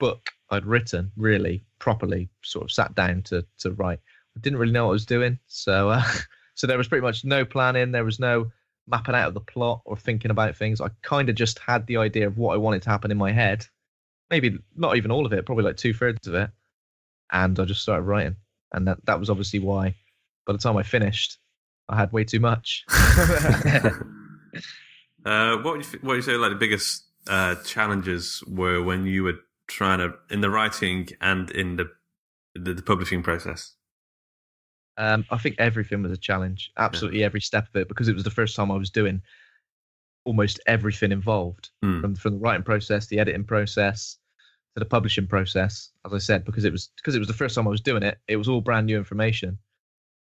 book I'd written, really properly, sort of sat down to to write, I didn't really know what I was doing. So uh, so there was pretty much no planning. There was no mapping out of the plot or thinking about things. I kind of just had the idea of what I wanted to happen in my head. Maybe not even all of it, probably like two thirds of it. And I just started writing. And that, that was obviously why by the time I finished, I had way too much. Uh, what would you, what would you say like the biggest uh, challenges were when you were trying to in the writing and in the the, the publishing process? Um, I think everything was a challenge, absolutely every step of it, because it was the first time I was doing almost everything involved Hmm. from from the writing process, the editing process, to the publishing process. As I said, because it was because it was the first time I was doing it, it was all brand new information.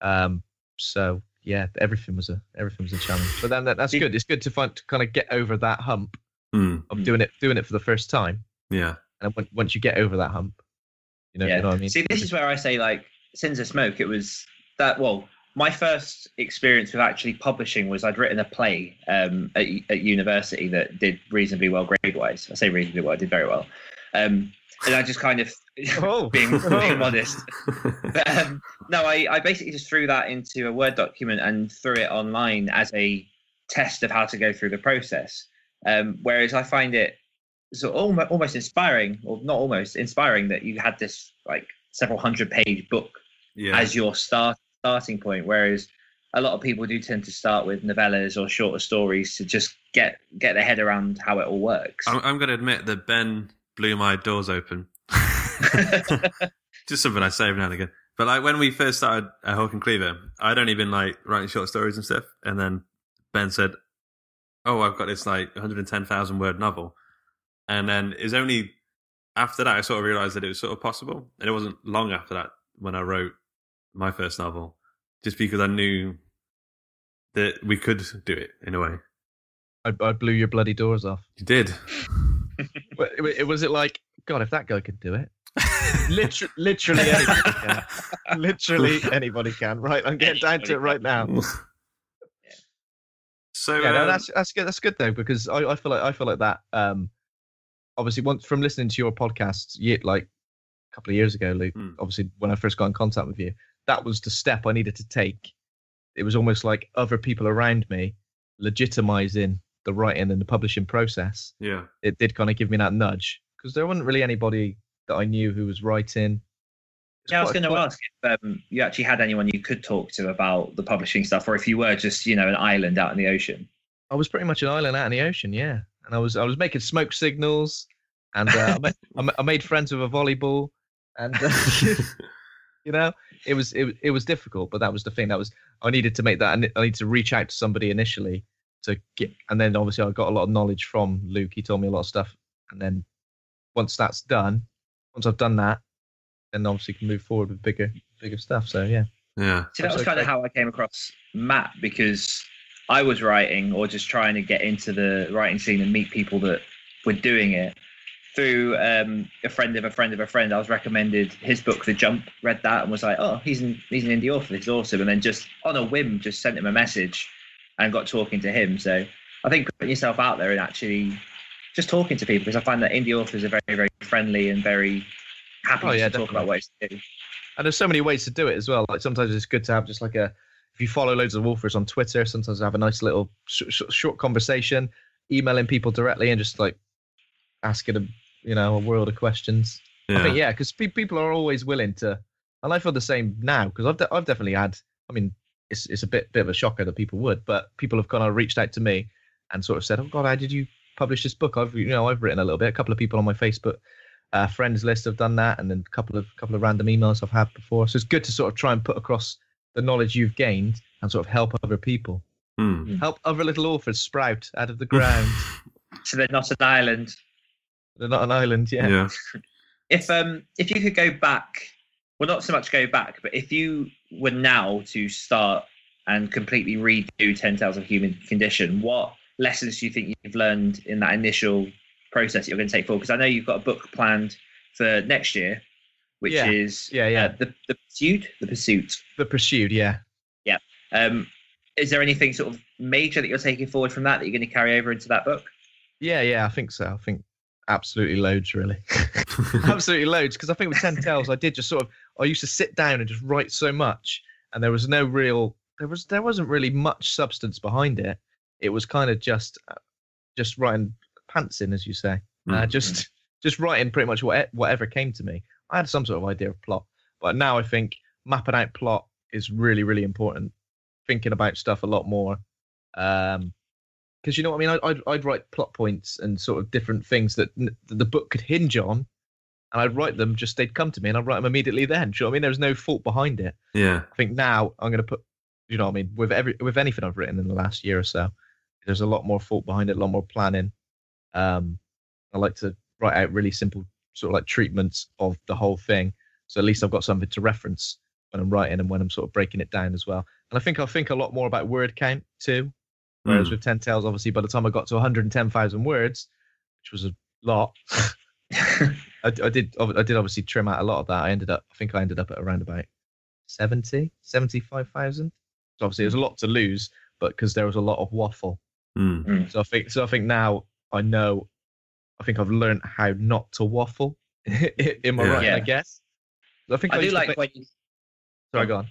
Um, so yeah, everything was a everything was a challenge. But then that, that's good. It's good to find to kind of get over that hump Hmm. of doing it doing it for the first time, Yeah. and when, once you get over that hump, you know, yeah. you know what I mean. See, this is where I say like Sins of Smoke. It was that well. My first experience with actually publishing was I'd written a play um, at, at university that did reasonably well grade wise. I say reasonably well, I did very well. Um, and I just kind of Oh. being, being modest. But, um, no, I, I basically just threw that into a Word document and threw it online as a test of how to go through the process. Um, whereas I find it so almost, almost inspiring, or not almost inspiring, that you had this like several hundred page book Yeah. as your start starting point. Whereas a lot of people do tend to start with novellas or shorter stories to just get get their head around how it all works. I'm, I'm going to admit that Ben blew my doors open. Just something I say every now and again. But like when we first started at Hawk and Cleaver, I'd only been like writing short stories and stuff, and then Ben said, "Oh, I've got this like 110,000 word novel," and then it's only after that I sort of realized that it was sort of possible, and it wasn't long after that when I wrote my first novel, just because I knew that we could do it in a way. I, I blew your bloody doors off. You did. But it, it- was it like God? If that guy could do it, literally, literally anybody can. Literally anybody can. Right, I'm getting down to it right now. So yeah, no, um, that's that's good. That's good though because I, I feel like I feel like that. Um, obviously, once from listening to your podcasts, ye like a couple of years ago, Luke. Hmm. Obviously, when I first got in contact with you, that was the step I needed to take. It was almost like other people around me legitimizing the writing and the publishing process. yeah. It did kind of give me that nudge because there wasn't really anybody that I knew who was writing. It's Yeah, I was going to ask if um, you actually had anyone you could talk to about the publishing stuff, or if you were just, you know, an island out in the ocean. I was pretty much an island out in the ocean, yeah. And I was I was making smoke signals, and uh, I, ma- I, made friends with a volleyball, and uh, you know it was it, was- it was difficult, but that was the thing. That was I needed to make that. I needed to reach out to somebody initially to get, and then obviously I got a lot of knowledge from Luke. He told me a lot of stuff, and then once that's done, once I've done that, then obviously can move forward with bigger bigger stuff. So yeah. Yeah. So that was So kind of how I came across Matt because I was writing or just trying to get into the writing scene and meet people that were doing it through um, a friend of a friend of a friend. I was recommended his book, The Jump. Read that and was like, oh, he's an he's an indie author. He's awesome. And then just on a whim, just sent him a message and got talking to him. So I think putting yourself out there and actually just talking to people because I find that indie authors are very very friendly and very happy Oh, yeah, to talk about what they do. And there's so many ways to do it as well. Like sometimes it's good to have just like a, if you follow loads of wolfers on Twitter, sometimes have a nice little sh- sh- short conversation, emailing people directly and just like asking them, you know, a world of questions. I think yeah, because pe- people are always willing to, and I feel the same now because I've de- I've definitely had. I mean, it's it's a bit bit of a shocker that people would, but people have kind of reached out to me and sort of said, "Oh God, how did you publish this book?" I've you know I've written a little bit. A couple of people on my Facebook uh, friends list have done that, and then a couple of couple of random emails I've had before. So it's good to sort of try and put across the knowledge you've gained and sort of help other people, Hmm. help other little authors sprout out of the ground. So they're not an island. They're not an island yet. Yeah. If um if you could go back, well, not so much go back, but if you were now to start and completely redo Ten Tales of Human Condition, what lessons do you think you've learned in that initial process that you're going to take forward? Because I know you've got a book planned for next year, which Yeah. is Yeah, yeah. uh, the the pursuit, the pursuit. The pursued, yeah. Yeah. Um, is there anything sort of major that you're taking forward from that that you're going to carry over into that book? Yeah, yeah, I think so. I think absolutely loads, really. absolutely loads. Because I think with Ten Tales, I did just sort of, I used to sit down and just write so much, and there was no real, there was, there wasn't really much substance behind it. It was kind of just, uh, just writing pants in, as you say. Uh, Mm. just, just writing pretty much what, whatever came to me. I had some sort of idea of plot, but now I think mapping out plot is really, really important. Thinking about stuff a lot more. Um, because you know what I mean. I'd, I'd I'd write plot points and sort of different things that, n- that the book could hinge on, and I'd write them. Just they'd come to me, and I'd write them immediately. Then, do you know what I mean? There's no fault behind it. Yeah. I think now I'm going to put, you know, what I mean, with every with anything I've written in the last year or so, there's a lot more thought behind it, a lot more planning. Um, I like to write out really simple sort of like treatments of the whole thing, so at least I've got something to reference when I'm writing and when I'm sort of breaking it down as well. And I think I'll think a lot more about word count too. Whereas Mm. with Ten Tales, obviously, by the time I got to 110,000 words, which was a lot, I, I did I did obviously trim out a lot of that. I ended up, I think I ended up at around about 70, 75,000. So obviously, there's a lot to lose, but because there was a lot of waffle. Mm. So I think, so I think now I know, I think I've learned how not to waffle in my Yeah. writing, I Yeah. guess. I think I, I do like think- when you, Sorry, go on.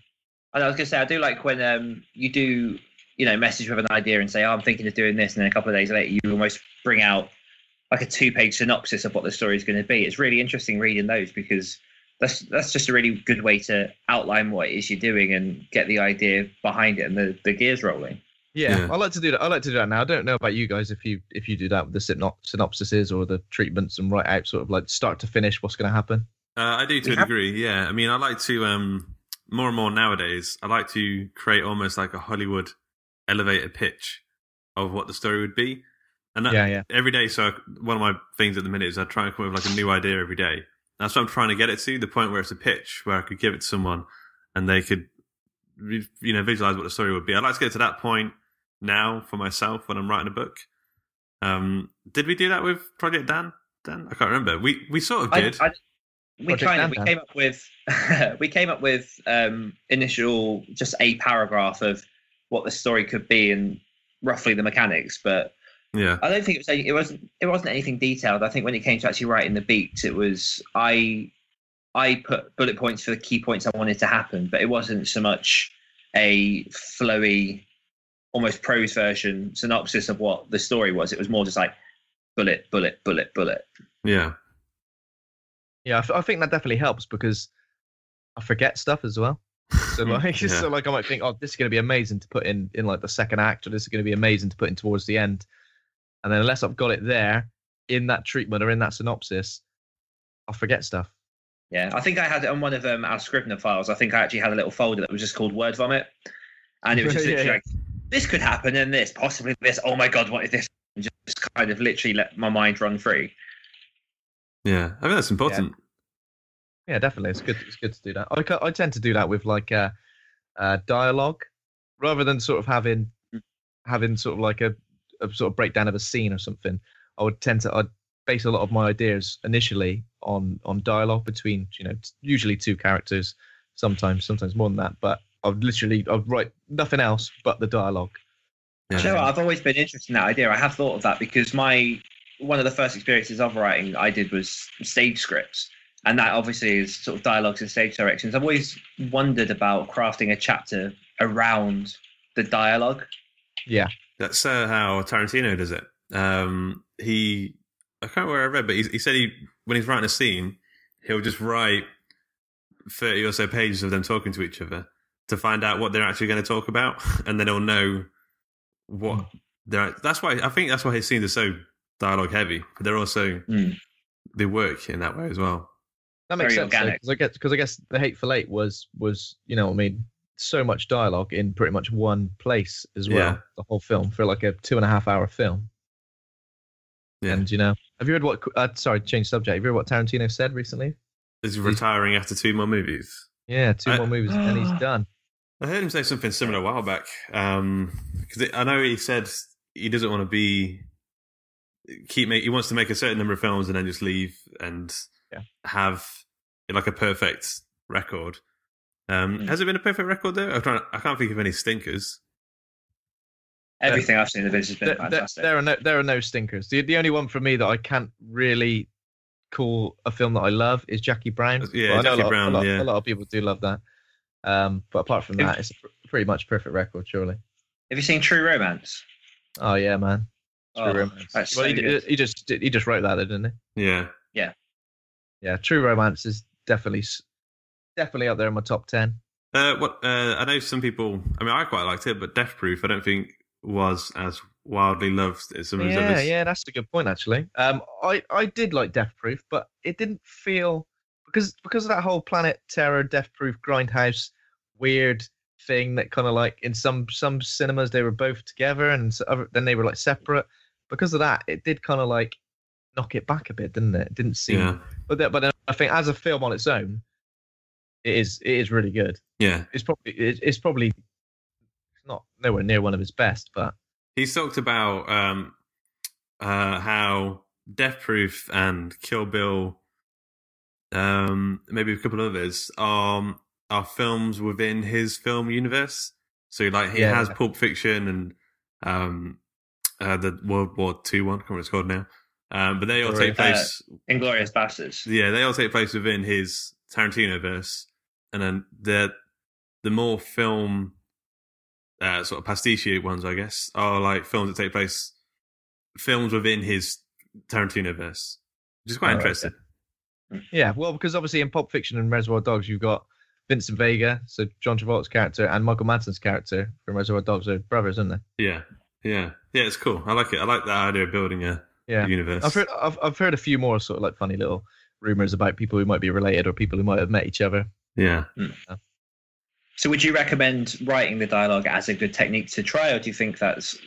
I was going to say I do like when um you do you know message with an idea and say oh, I'm thinking of doing this, and then a couple of days later you almost bring out like a two page synopsis of what the story is going to be. It's really interesting reading those because that's that's just a really good way to outline what it is you're doing and get the idea behind it and the, the gears rolling. Yeah, Yeah. I like to do that. I like to do that now. I don't know about you guys if you if you do that with the synop- synopsises or the treatments and write out sort of like start to finish what's going to happen. Uh, I do to We a have- degree. Yeah. I mean, I like to um more and more nowadays. I like to create almost like a Hollywood elevator pitch of what the story would be. And that, Yeah, yeah. every day. So one of my things at the minute is I try and come up with like a new idea every day. That's what I'm trying to get it to the point where it's a pitch where I could give it to someone and they could, you know, visualize what the story would be. I'd like to get to that point now for myself when I'm writing a book. Um, did we do that with Project Dan? Dan, I can't remember. We we sort of did. I- we Project kind of we Dan Dan. came up with we came up with um initial just a paragraph of what the story could be and roughly the mechanics, but yeah. I don't think it was any- it wasn't it wasn't anything detailed. I think when it came to actually writing the beats, it was I I put bullet points for the key points I wanted to happen, but it wasn't so much a flowy, almost prose version synopsis of what the story was. It was more just like bullet, bullet, bullet, bullet. Yeah. Yeah, I, f- I think that definitely helps because I forget stuff as well. So like, Yeah. so like I might think, oh, this is going to be amazing to put in in like the second act, or this is going to be amazing to put in towards the end. And then unless I've got it there in that treatment or in that synopsis, I'll forget stuff. Yeah, I think I had it on one of um, our Scrivener files. I think I actually had a little folder that was just called Word Vomit, and it was just literally yeah. like, this could happen and this, possibly this. Oh my god, what is this? And just kind of literally let my mind run free. Yeah. I mean, that's important. Yeah, definitely. It's good. It's good to do that. I, I tend to do that with like uh, uh, dialogue, rather than sort of having having sort of like a, a sort of breakdown of a scene or something. I would tend to I'd base a lot of my ideas initially on on dialogue between you know t- usually two characters, sometimes sometimes more than that. But I'd literally I'd write nothing else but the dialogue. Yeah. Do you know what? I've always been interested in that idea. I have thought of that because my one of the first experiences of writing I did was stage scripts, and that obviously is sort of dialogues and stage directions. I've always wondered about crafting a chapter around the dialogue. Yeah, That's uh, how Tarantino does it. Um, he, I can't remember where I read, but he, he said he, when he's writing a scene, he'll just write 30 or so pages of them talking to each other to find out what they're actually going to talk about. And then he'll know what they're, that's why, I think that's why his scenes are so dialogue heavy, but they're also, Mm. they work in that way as well. that makes Very sense. Because I guess because I guess the Hateful Eight was was you know what I mean so much dialogue in pretty much one place as well. Yeah. The whole film for like a two and a half hour film. Yeah. And you know, Have you heard what? Uh, sorry, change subject. Have you heard what Tarantino said recently? Is he retiring after two more movies? Yeah, two I- more movies and he's done. I heard him say something similar a while back. Because I know he said he doesn't want to be keep make. He wants to make a certain number of films and then just leave and Yeah. have like a perfect record. Um, Mm. Has it been a perfect record though? I'm trying, I can't think of any stinkers. Everything I've seen of his has been There, there- fantastic. there are no there are no stinkers. The the only one for me that I can't really call a film that I love is Jackie Brown. Yeah, But I know Jackie a lot, Brown, A lot, yeah. a lot of people do love that. Um, but apart from that, it's a pr- pretty much perfect record, surely. Have you seen True Romance? Oh yeah, man. True Oh, Romance. that's well, so he, good. he just he just wrote that, didn't he? Yeah. Yeah, Yeah. True Romance is definitely s- definitely up there in my top ten. Uh, what uh, I know some people. I mean, I quite liked it, but Death Proof, I don't think was as wildly loved as some of his Yeah, others. yeah, that's a good point actually. Um, I I did like Death Proof, but it didn't feel because because of that whole Planet Terror, Death Proof, Grindhouse weird thing that kind of like in some some cinemas they were both together and other, then they were like separate. Because of that, it did kind of like knock it back a bit, didn't it? It didn't seem. Yeah. But then, but then I think as a film on its own, it is it is really good. Yeah. It's probably it, it's probably not nowhere near one of his best, but He's talked about um, uh, how Death Proof and Kill Bill, um, maybe a couple of others, are are films within his film universe. So like he Yeah. has Pulp Fiction and um, uh, the World War Two one. I can't remember what it's called now. Um, but they all take Uh, place. Inglourious Basterds. Yeah, they all take place within his Tarantino verse, and then the the more film uh, sort of pastiche ones, I guess, are like films that take place films within his Tarantino verse, which is quite Oh, interesting. Yeah, well, because obviously in Pulp Fiction and Reservoir Dogs, you've got Vincent Vega, so John Travolta's character, and Michael Madsen's character from Reservoir Dogs are brothers, aren't they? Yeah, yeah, yeah. It's cool. I like it. I like that idea of building a Yeah. universe. I've heard, I've, I've heard a few more sort of like funny little rumors about people who might be related or people who might have met each other. Yeah. So, would you recommend writing the dialogue as a good technique to try, or do you think that's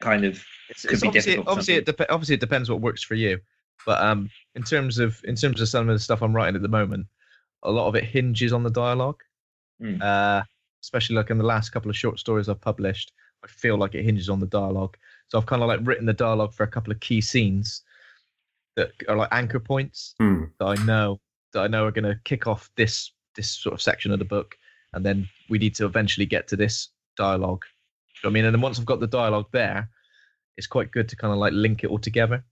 kind of It's, could it's be obviously, difficult? for obviously, it dep- obviously it depends what works for you. But um, in terms of in terms of some of the stuff I'm writing at the moment, a lot of it hinges on the dialogue. Mm. Uh, especially like in the last couple of short stories I've published, I feel like it hinges on the dialogue. So I've kind of like written the dialogue for a couple of key scenes that are like anchor points Hmm. that I know that I know are going to kick off this this sort of section of the book, and then we need to eventually get to this dialogue. I mean, and then once I've got the dialogue there, it's quite good to kind of like link it all together.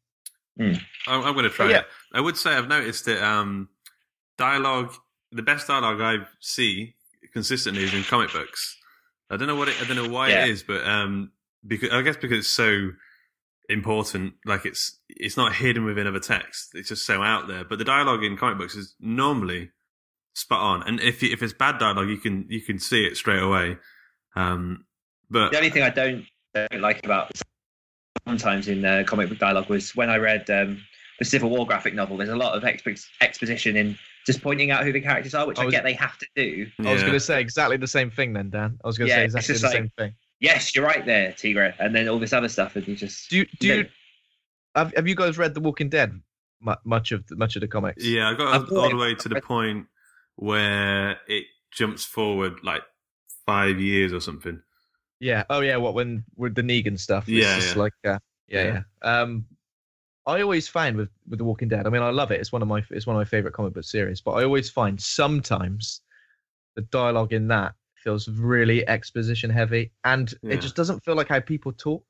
I'm, I'm going to try yeah. it. I would say I've noticed that um, dialogue, the best dialogue I see consistently is in comic books. I don't know what it, I don't know why Yeah. it is, but um, because I guess because it's so important, like it's it's not hidden within other text. It's just so out there. But the dialogue in comic books is normally spot on, and if if it's bad dialogue, you can you can see it straight away. Um, but The only thing I don't don't like about sometimes in uh, comic book dialogue was when I read um, the Civil War graphic novel. There's a lot of expo- exposition in just pointing out who the characters are, which I I, get they have to do. I was Yeah. going to say exactly the same thing then, Dan. I was going to Yeah, say exactly the like- same thing. Yes, you're right there, Tigra, and then all this other stuff, and you just Do you, do you have, have you guys read The Walking Dead? Much of the, much of the comics. Yeah, I got I've all the way to the point where it jumps forward like five years or something. Yeah. Oh yeah. What when with the Negan stuff? It's Yeah, just yeah. like uh, yeah, yeah. Um, I always find with with The Walking Dead. I mean, I love it. It's one of my it's one of my favorite comic book series. But I always find sometimes the dialogue in that feels really exposition heavy, and Yeah. it just doesn't feel like how people talk.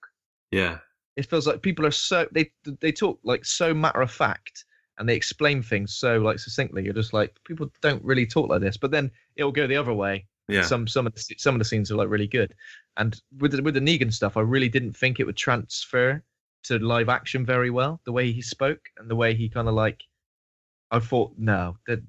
Yeah, It feels like people are so they they talk like so matter of fact, and they explain things so like succinctly. You're just like people don't really talk like this. But then it'll go the other way, yeah. some some of the some of the scenes are like really good, and with the, with the Negan stuff, I really didn't think it would transfer to live action very well. The way he spoke and the way he kind of like, I thought no, that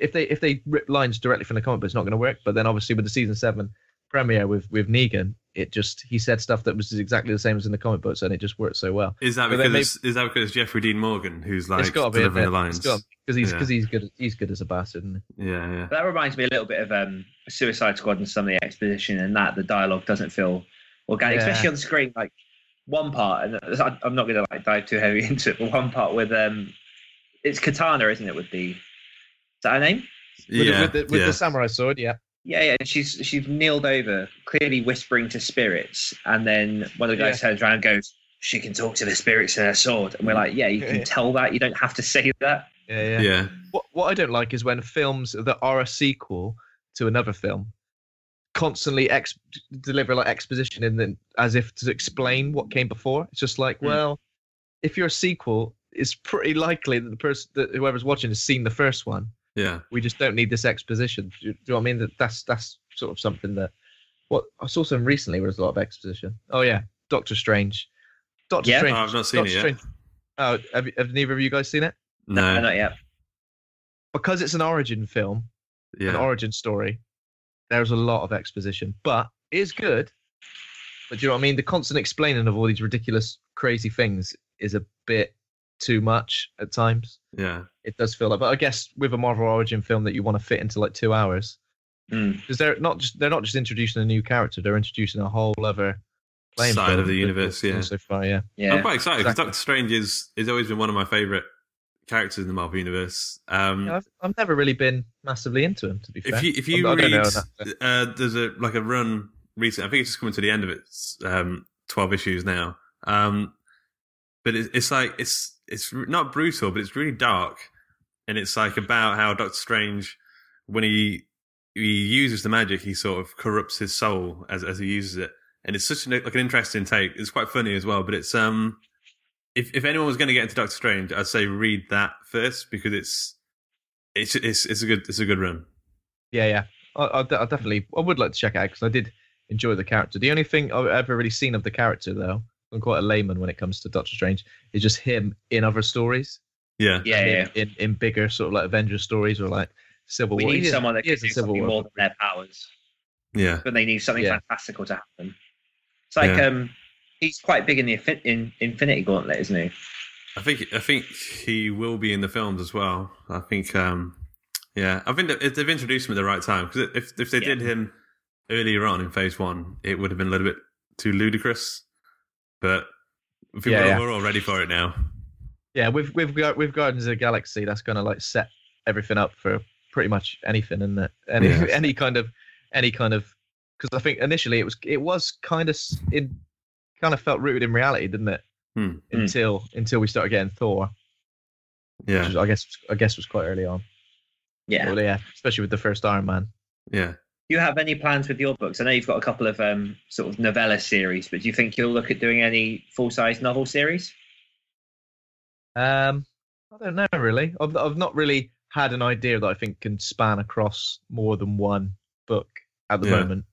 if they if they rip lines directly from the comic book, it's not going to work. But then obviously with the season seven premiere with with Negan, it just he said stuff that was exactly the same as in the comic books, and it just worked so well. Is that But then because is that because it's Jeffrey Dean Morgan who's like it's got to be delivering the lines? because he's Yeah. because he's good he's good as a bastard. Isn't Yeah, yeah. That reminds me a little bit of um, Suicide Squad and some of the exposition and that the dialogue doesn't feel organic, Yeah. especially on the screen. Like one part, and I- I'm not going to like dive too heavy into it, but one part with um, it's Katana, isn't it? With the is that her name? With, the- yeah, with, the, with yeah. the samurai sword, yeah. Yeah, yeah. and She's she's kneeled over, clearly whispering to spirits, and then one of the guys turns around and goes, "She can talk to the spirits in her sword," and we're like, "Yeah, you can Yeah. tell that. You don't have to say that." Yeah, yeah. yeah, What what I don't like is when films that are a sequel to another film constantly ex- deliver like exposition and then as if to explain what came before. It's just like, Hmm. well, if you're a sequel, it's pretty likely that the person that whoever's watching has seen the first one. Yeah. We just don't need this exposition. Do you, do you know what I mean? That that's that's sort of something that what I saw some recently was a lot of exposition. Oh yeah, Doctor Strange. Doctor Yeah. Strange. Oh, I've not seen Doctor it yet. Strange. Oh, have, have neither of you guys seen it? No, No, not yet. Because it's an origin film, an origin story. There's a lot of exposition, but it is good. But do you know what I mean? The constant explaining of all these ridiculous, crazy things is a bit too much at times. yeah, It does feel like, but I guess with a Marvel origin film that you want to fit into like two hours, Mm. because they're not just they're not just introducing a new character, they're introducing a whole other playing Side field of the universe, yeah. So far, yeah. Yeah. I'm quite excited because exactly. Doctor Strange is has always been one of my favorite characters in the Marvel universe. Um, Yeah, I've, I've never really been massively into him, to be fair. if you if you I don't read, uh, there's a like a run recent. I think it's just coming to the end of its um, twelve issues now. Um, but it, it's like it's it's not brutal, but it's really dark, and it's like about how Doctor Strange, when he he uses the magic, he sort of corrupts his soul as as he uses it, and it's such an, like an interesting take. It's quite funny as well, but it's um. If, if anyone was going to get into Doctor Strange, I'd say read that first because it's it's it's it's a good it's a good run. Yeah, yeah. I, I, I definitely, I would like to check it out because I did enjoy the character. The only thing I've ever really seen of the character, though, I'm quite a layman when it comes to Doctor Strange, It's just him in other stories. Yeah, Yeah, in, yeah. In, in bigger sort of like Avengers stories or like Civil We War. We need He someone that he can do Civil something War. more than their powers, yeah, but they need something Yeah. fantastical to happen. It's like Yeah. um, he's quite big in the in Infinity Gauntlet, isn't he? I think I think he will be in the films as well. I think, um, yeah, I think that they've introduced him at the right time because if if they Yeah. did him earlier on in Phase One, it would have been a little bit too ludicrous. But I think Yeah, we're, yeah. we're all ready for it now. Yeah, with with Gar- with Guardians of the Galaxy, that's going to like set everything up for pretty much anything, isn't? Any Yeah. any kind of any kind of because I think initially it was it was kind of in kind of felt rooted in reality, didn't it? Hmm. Until until we started getting Thor, Yeah, which was, I guess I guess was quite early on. Yeah. Well, yeah, especially with the first Iron Man. yeah. Do you have any plans with your books? I know you've got a couple of um, sort of novella series, but do you think you'll look at doing any full size novel series? Um, I don't know really. I've I've not really had an idea that I think can span across more than one book at the Yeah. moment,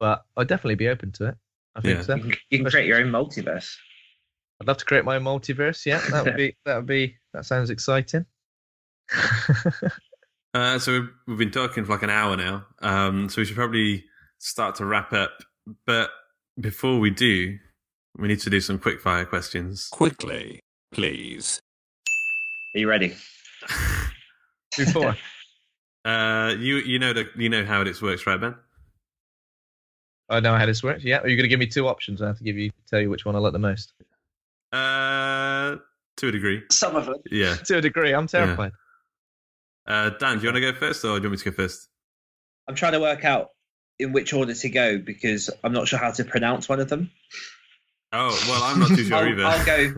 but I'd definitely be open to it. I think Yeah. so. You can, you can create your own multiverse. I'd love to create my own multiverse. Yeah, that would be that would be that sounds exciting. Uh, so we've, we've been talking for like an hour now, um, so we should probably start to wrap up. But before we do, we need to do some quick fire questions. Quickly, please. Are you ready? Before Uh, you you know the, you know how this works, right, Ben? I know how this works. Yeah, are you going to give me two options? I have to give you tell you which one I like the most. Uh, to a degree. Some of them. Yeah. To a degree, I'm terrified. Uh, Dan, do you want to go first, or do you want me to go first? I'm trying to work out in which order to go because I'm not sure how to pronounce one of them. Oh well, I'm not too sure I'll, either. I'll go.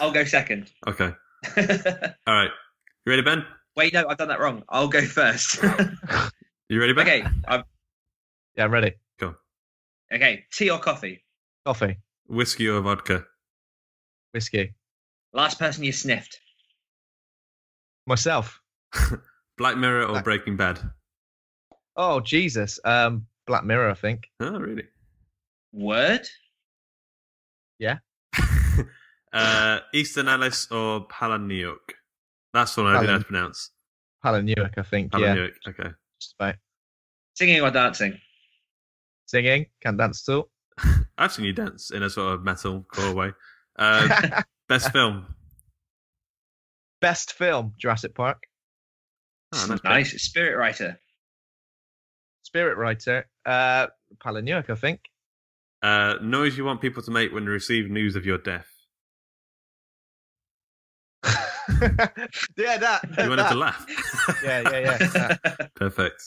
I'll go second. Okay. All right. You ready, Ben? Wait, no, I've done that wrong. I'll go first. You ready, Ben? okay. I'm, Yeah, I'm ready. Go. okay. Tea or coffee? Coffee, Whiskey or vodka? whiskey, Last person you sniffed. myself. Black Mirror or Black- Breaking Bad? Oh Jesus, um, Black Mirror, I think. Oh, really? Word. Yeah. uh, Easton Ellis or Palahniuk? That's the one I didn't know how to pronounce. Alan Newark, I think. Yeah, Okay. just about Singing or dancing? singing. Can't dance too. I've seen you dance in a sort of metal core way. Uh, best film? Best film, Jurassic Park. Oh, nice. Nice. Spirit writer. Spirit writer, uh, Palahniuk, I think. Uh, noise you want people to make when they receive news of your death. yeah, that. You wanted that. to laugh. Yeah, yeah, yeah. that. Perfect.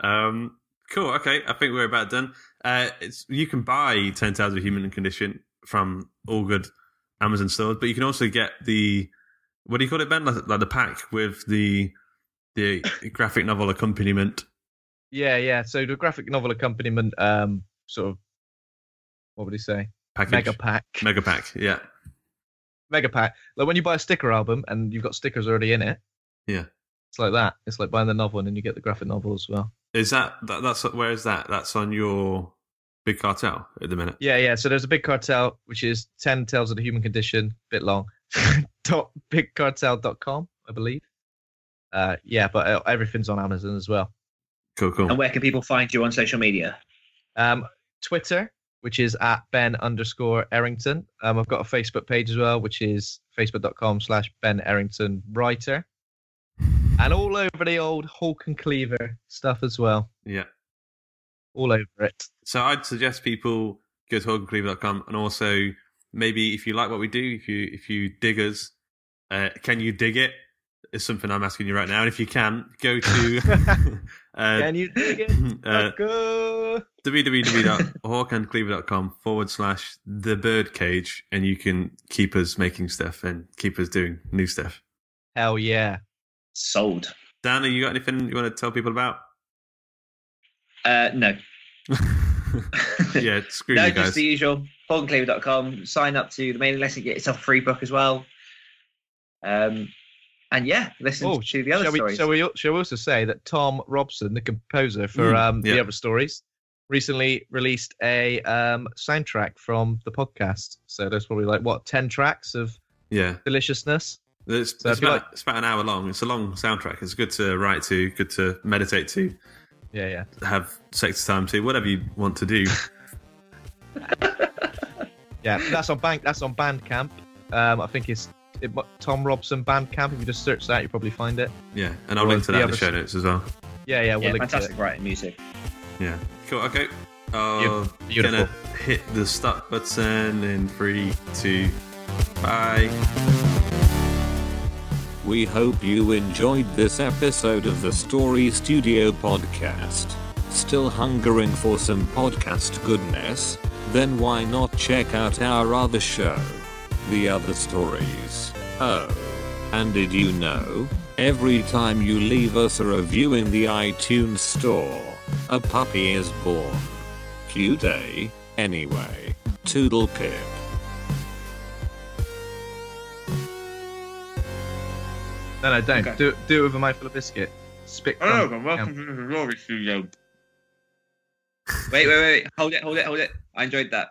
Um, cool. Okay, I think we're about done. Uh, it's you can buy Ten Tales of Human Condition from all good Amazon stores, but you can also get the what do you call it, Ben? Like, like the pack with the the graphic novel accompaniment. Yeah, yeah. So the graphic novel accompaniment, um, sort of, what would he say? Package. Mega pack. Mega pack. Yeah, Mega pack. Like when you buy a sticker album and you've got stickers already in it, yeah. it's like that. It's like buying the novel and then you get the graphic novel as well. Is that, that that's where is that? That's on your big cartel at the minute. Yeah, yeah. So there's a big cartel, which is 10 Tales of the Human Condition, bit long, dot bigcartel.com, I believe. Uh, yeah, but uh, everything's on Amazon as well. Cool, cool. And where can people find you on social media? Um, Twitter, which is at Ben underscore Errington. Um, I've got a Facebook page as well, which is facebook.com slash Ben Errington Writer. And all over the old Hawk and Cleaver stuff as well. Yeah. All over it. So I'd suggest people go to hawkandcleaver.com and also maybe if you like what we do, if you if you dig us, uh, can you dig it? Is something I'm asking you right now. And if you can, go to uh, Can you dig it? uh, Go. www.hawkandcleaver.com forward slash the birdcage and you can keep us making stuff and keep us doing new stuff. Hell yeah. Sold. Dan, have you got anything you want to tell people about? Uh, no. yeah, screw no, you guys. just the usual. HawkandCleaver.com. Sign up to the mailing list and get yourself a free book as well. Um, and yeah, listen Oh, to the other shall we, stories. shall we? Shall we also say that Thom Robson, the composer for Mm, um, yeah. the other stories, recently released a um, soundtrack from the podcast. So there's probably like what ten tracks of Yeah. deliciousness. It's, So it's, about, like- it's about an hour long. It's a long soundtrack. It's good to write to, good to meditate to, Yeah, yeah. have sex time to, whatever you want to do. Yeah, that's on bank. That's on Bandcamp. Um, I think it's it, Thom Robson Bandcamp. If you just search that, you probably find it. Yeah, and I'll Or link to the that in the other show s- notes as well. Yeah, yeah. We'll yeah, link to fantastic it. writing music. Yeah. Cool. Okay. Uh, Beaut- beautiful. Gonna hit the stop button in three, two, bye. We hope you enjoyed this episode of the Story Studio podcast. Still hungering for some podcast goodness? Then why not check out our other show, The Other Stories? Oh, and did you know? Every time you leave us a review in the iTunes store, a puppy is born. Cute, eh? Anyway, Toodle Pip. No, no, don't Okay. do do it with a mouthful of biscuit. Spit. Oh, crumb. welcome to the Rory Studio. Wait, wait, wait, hold it, hold it, hold it. I enjoyed that.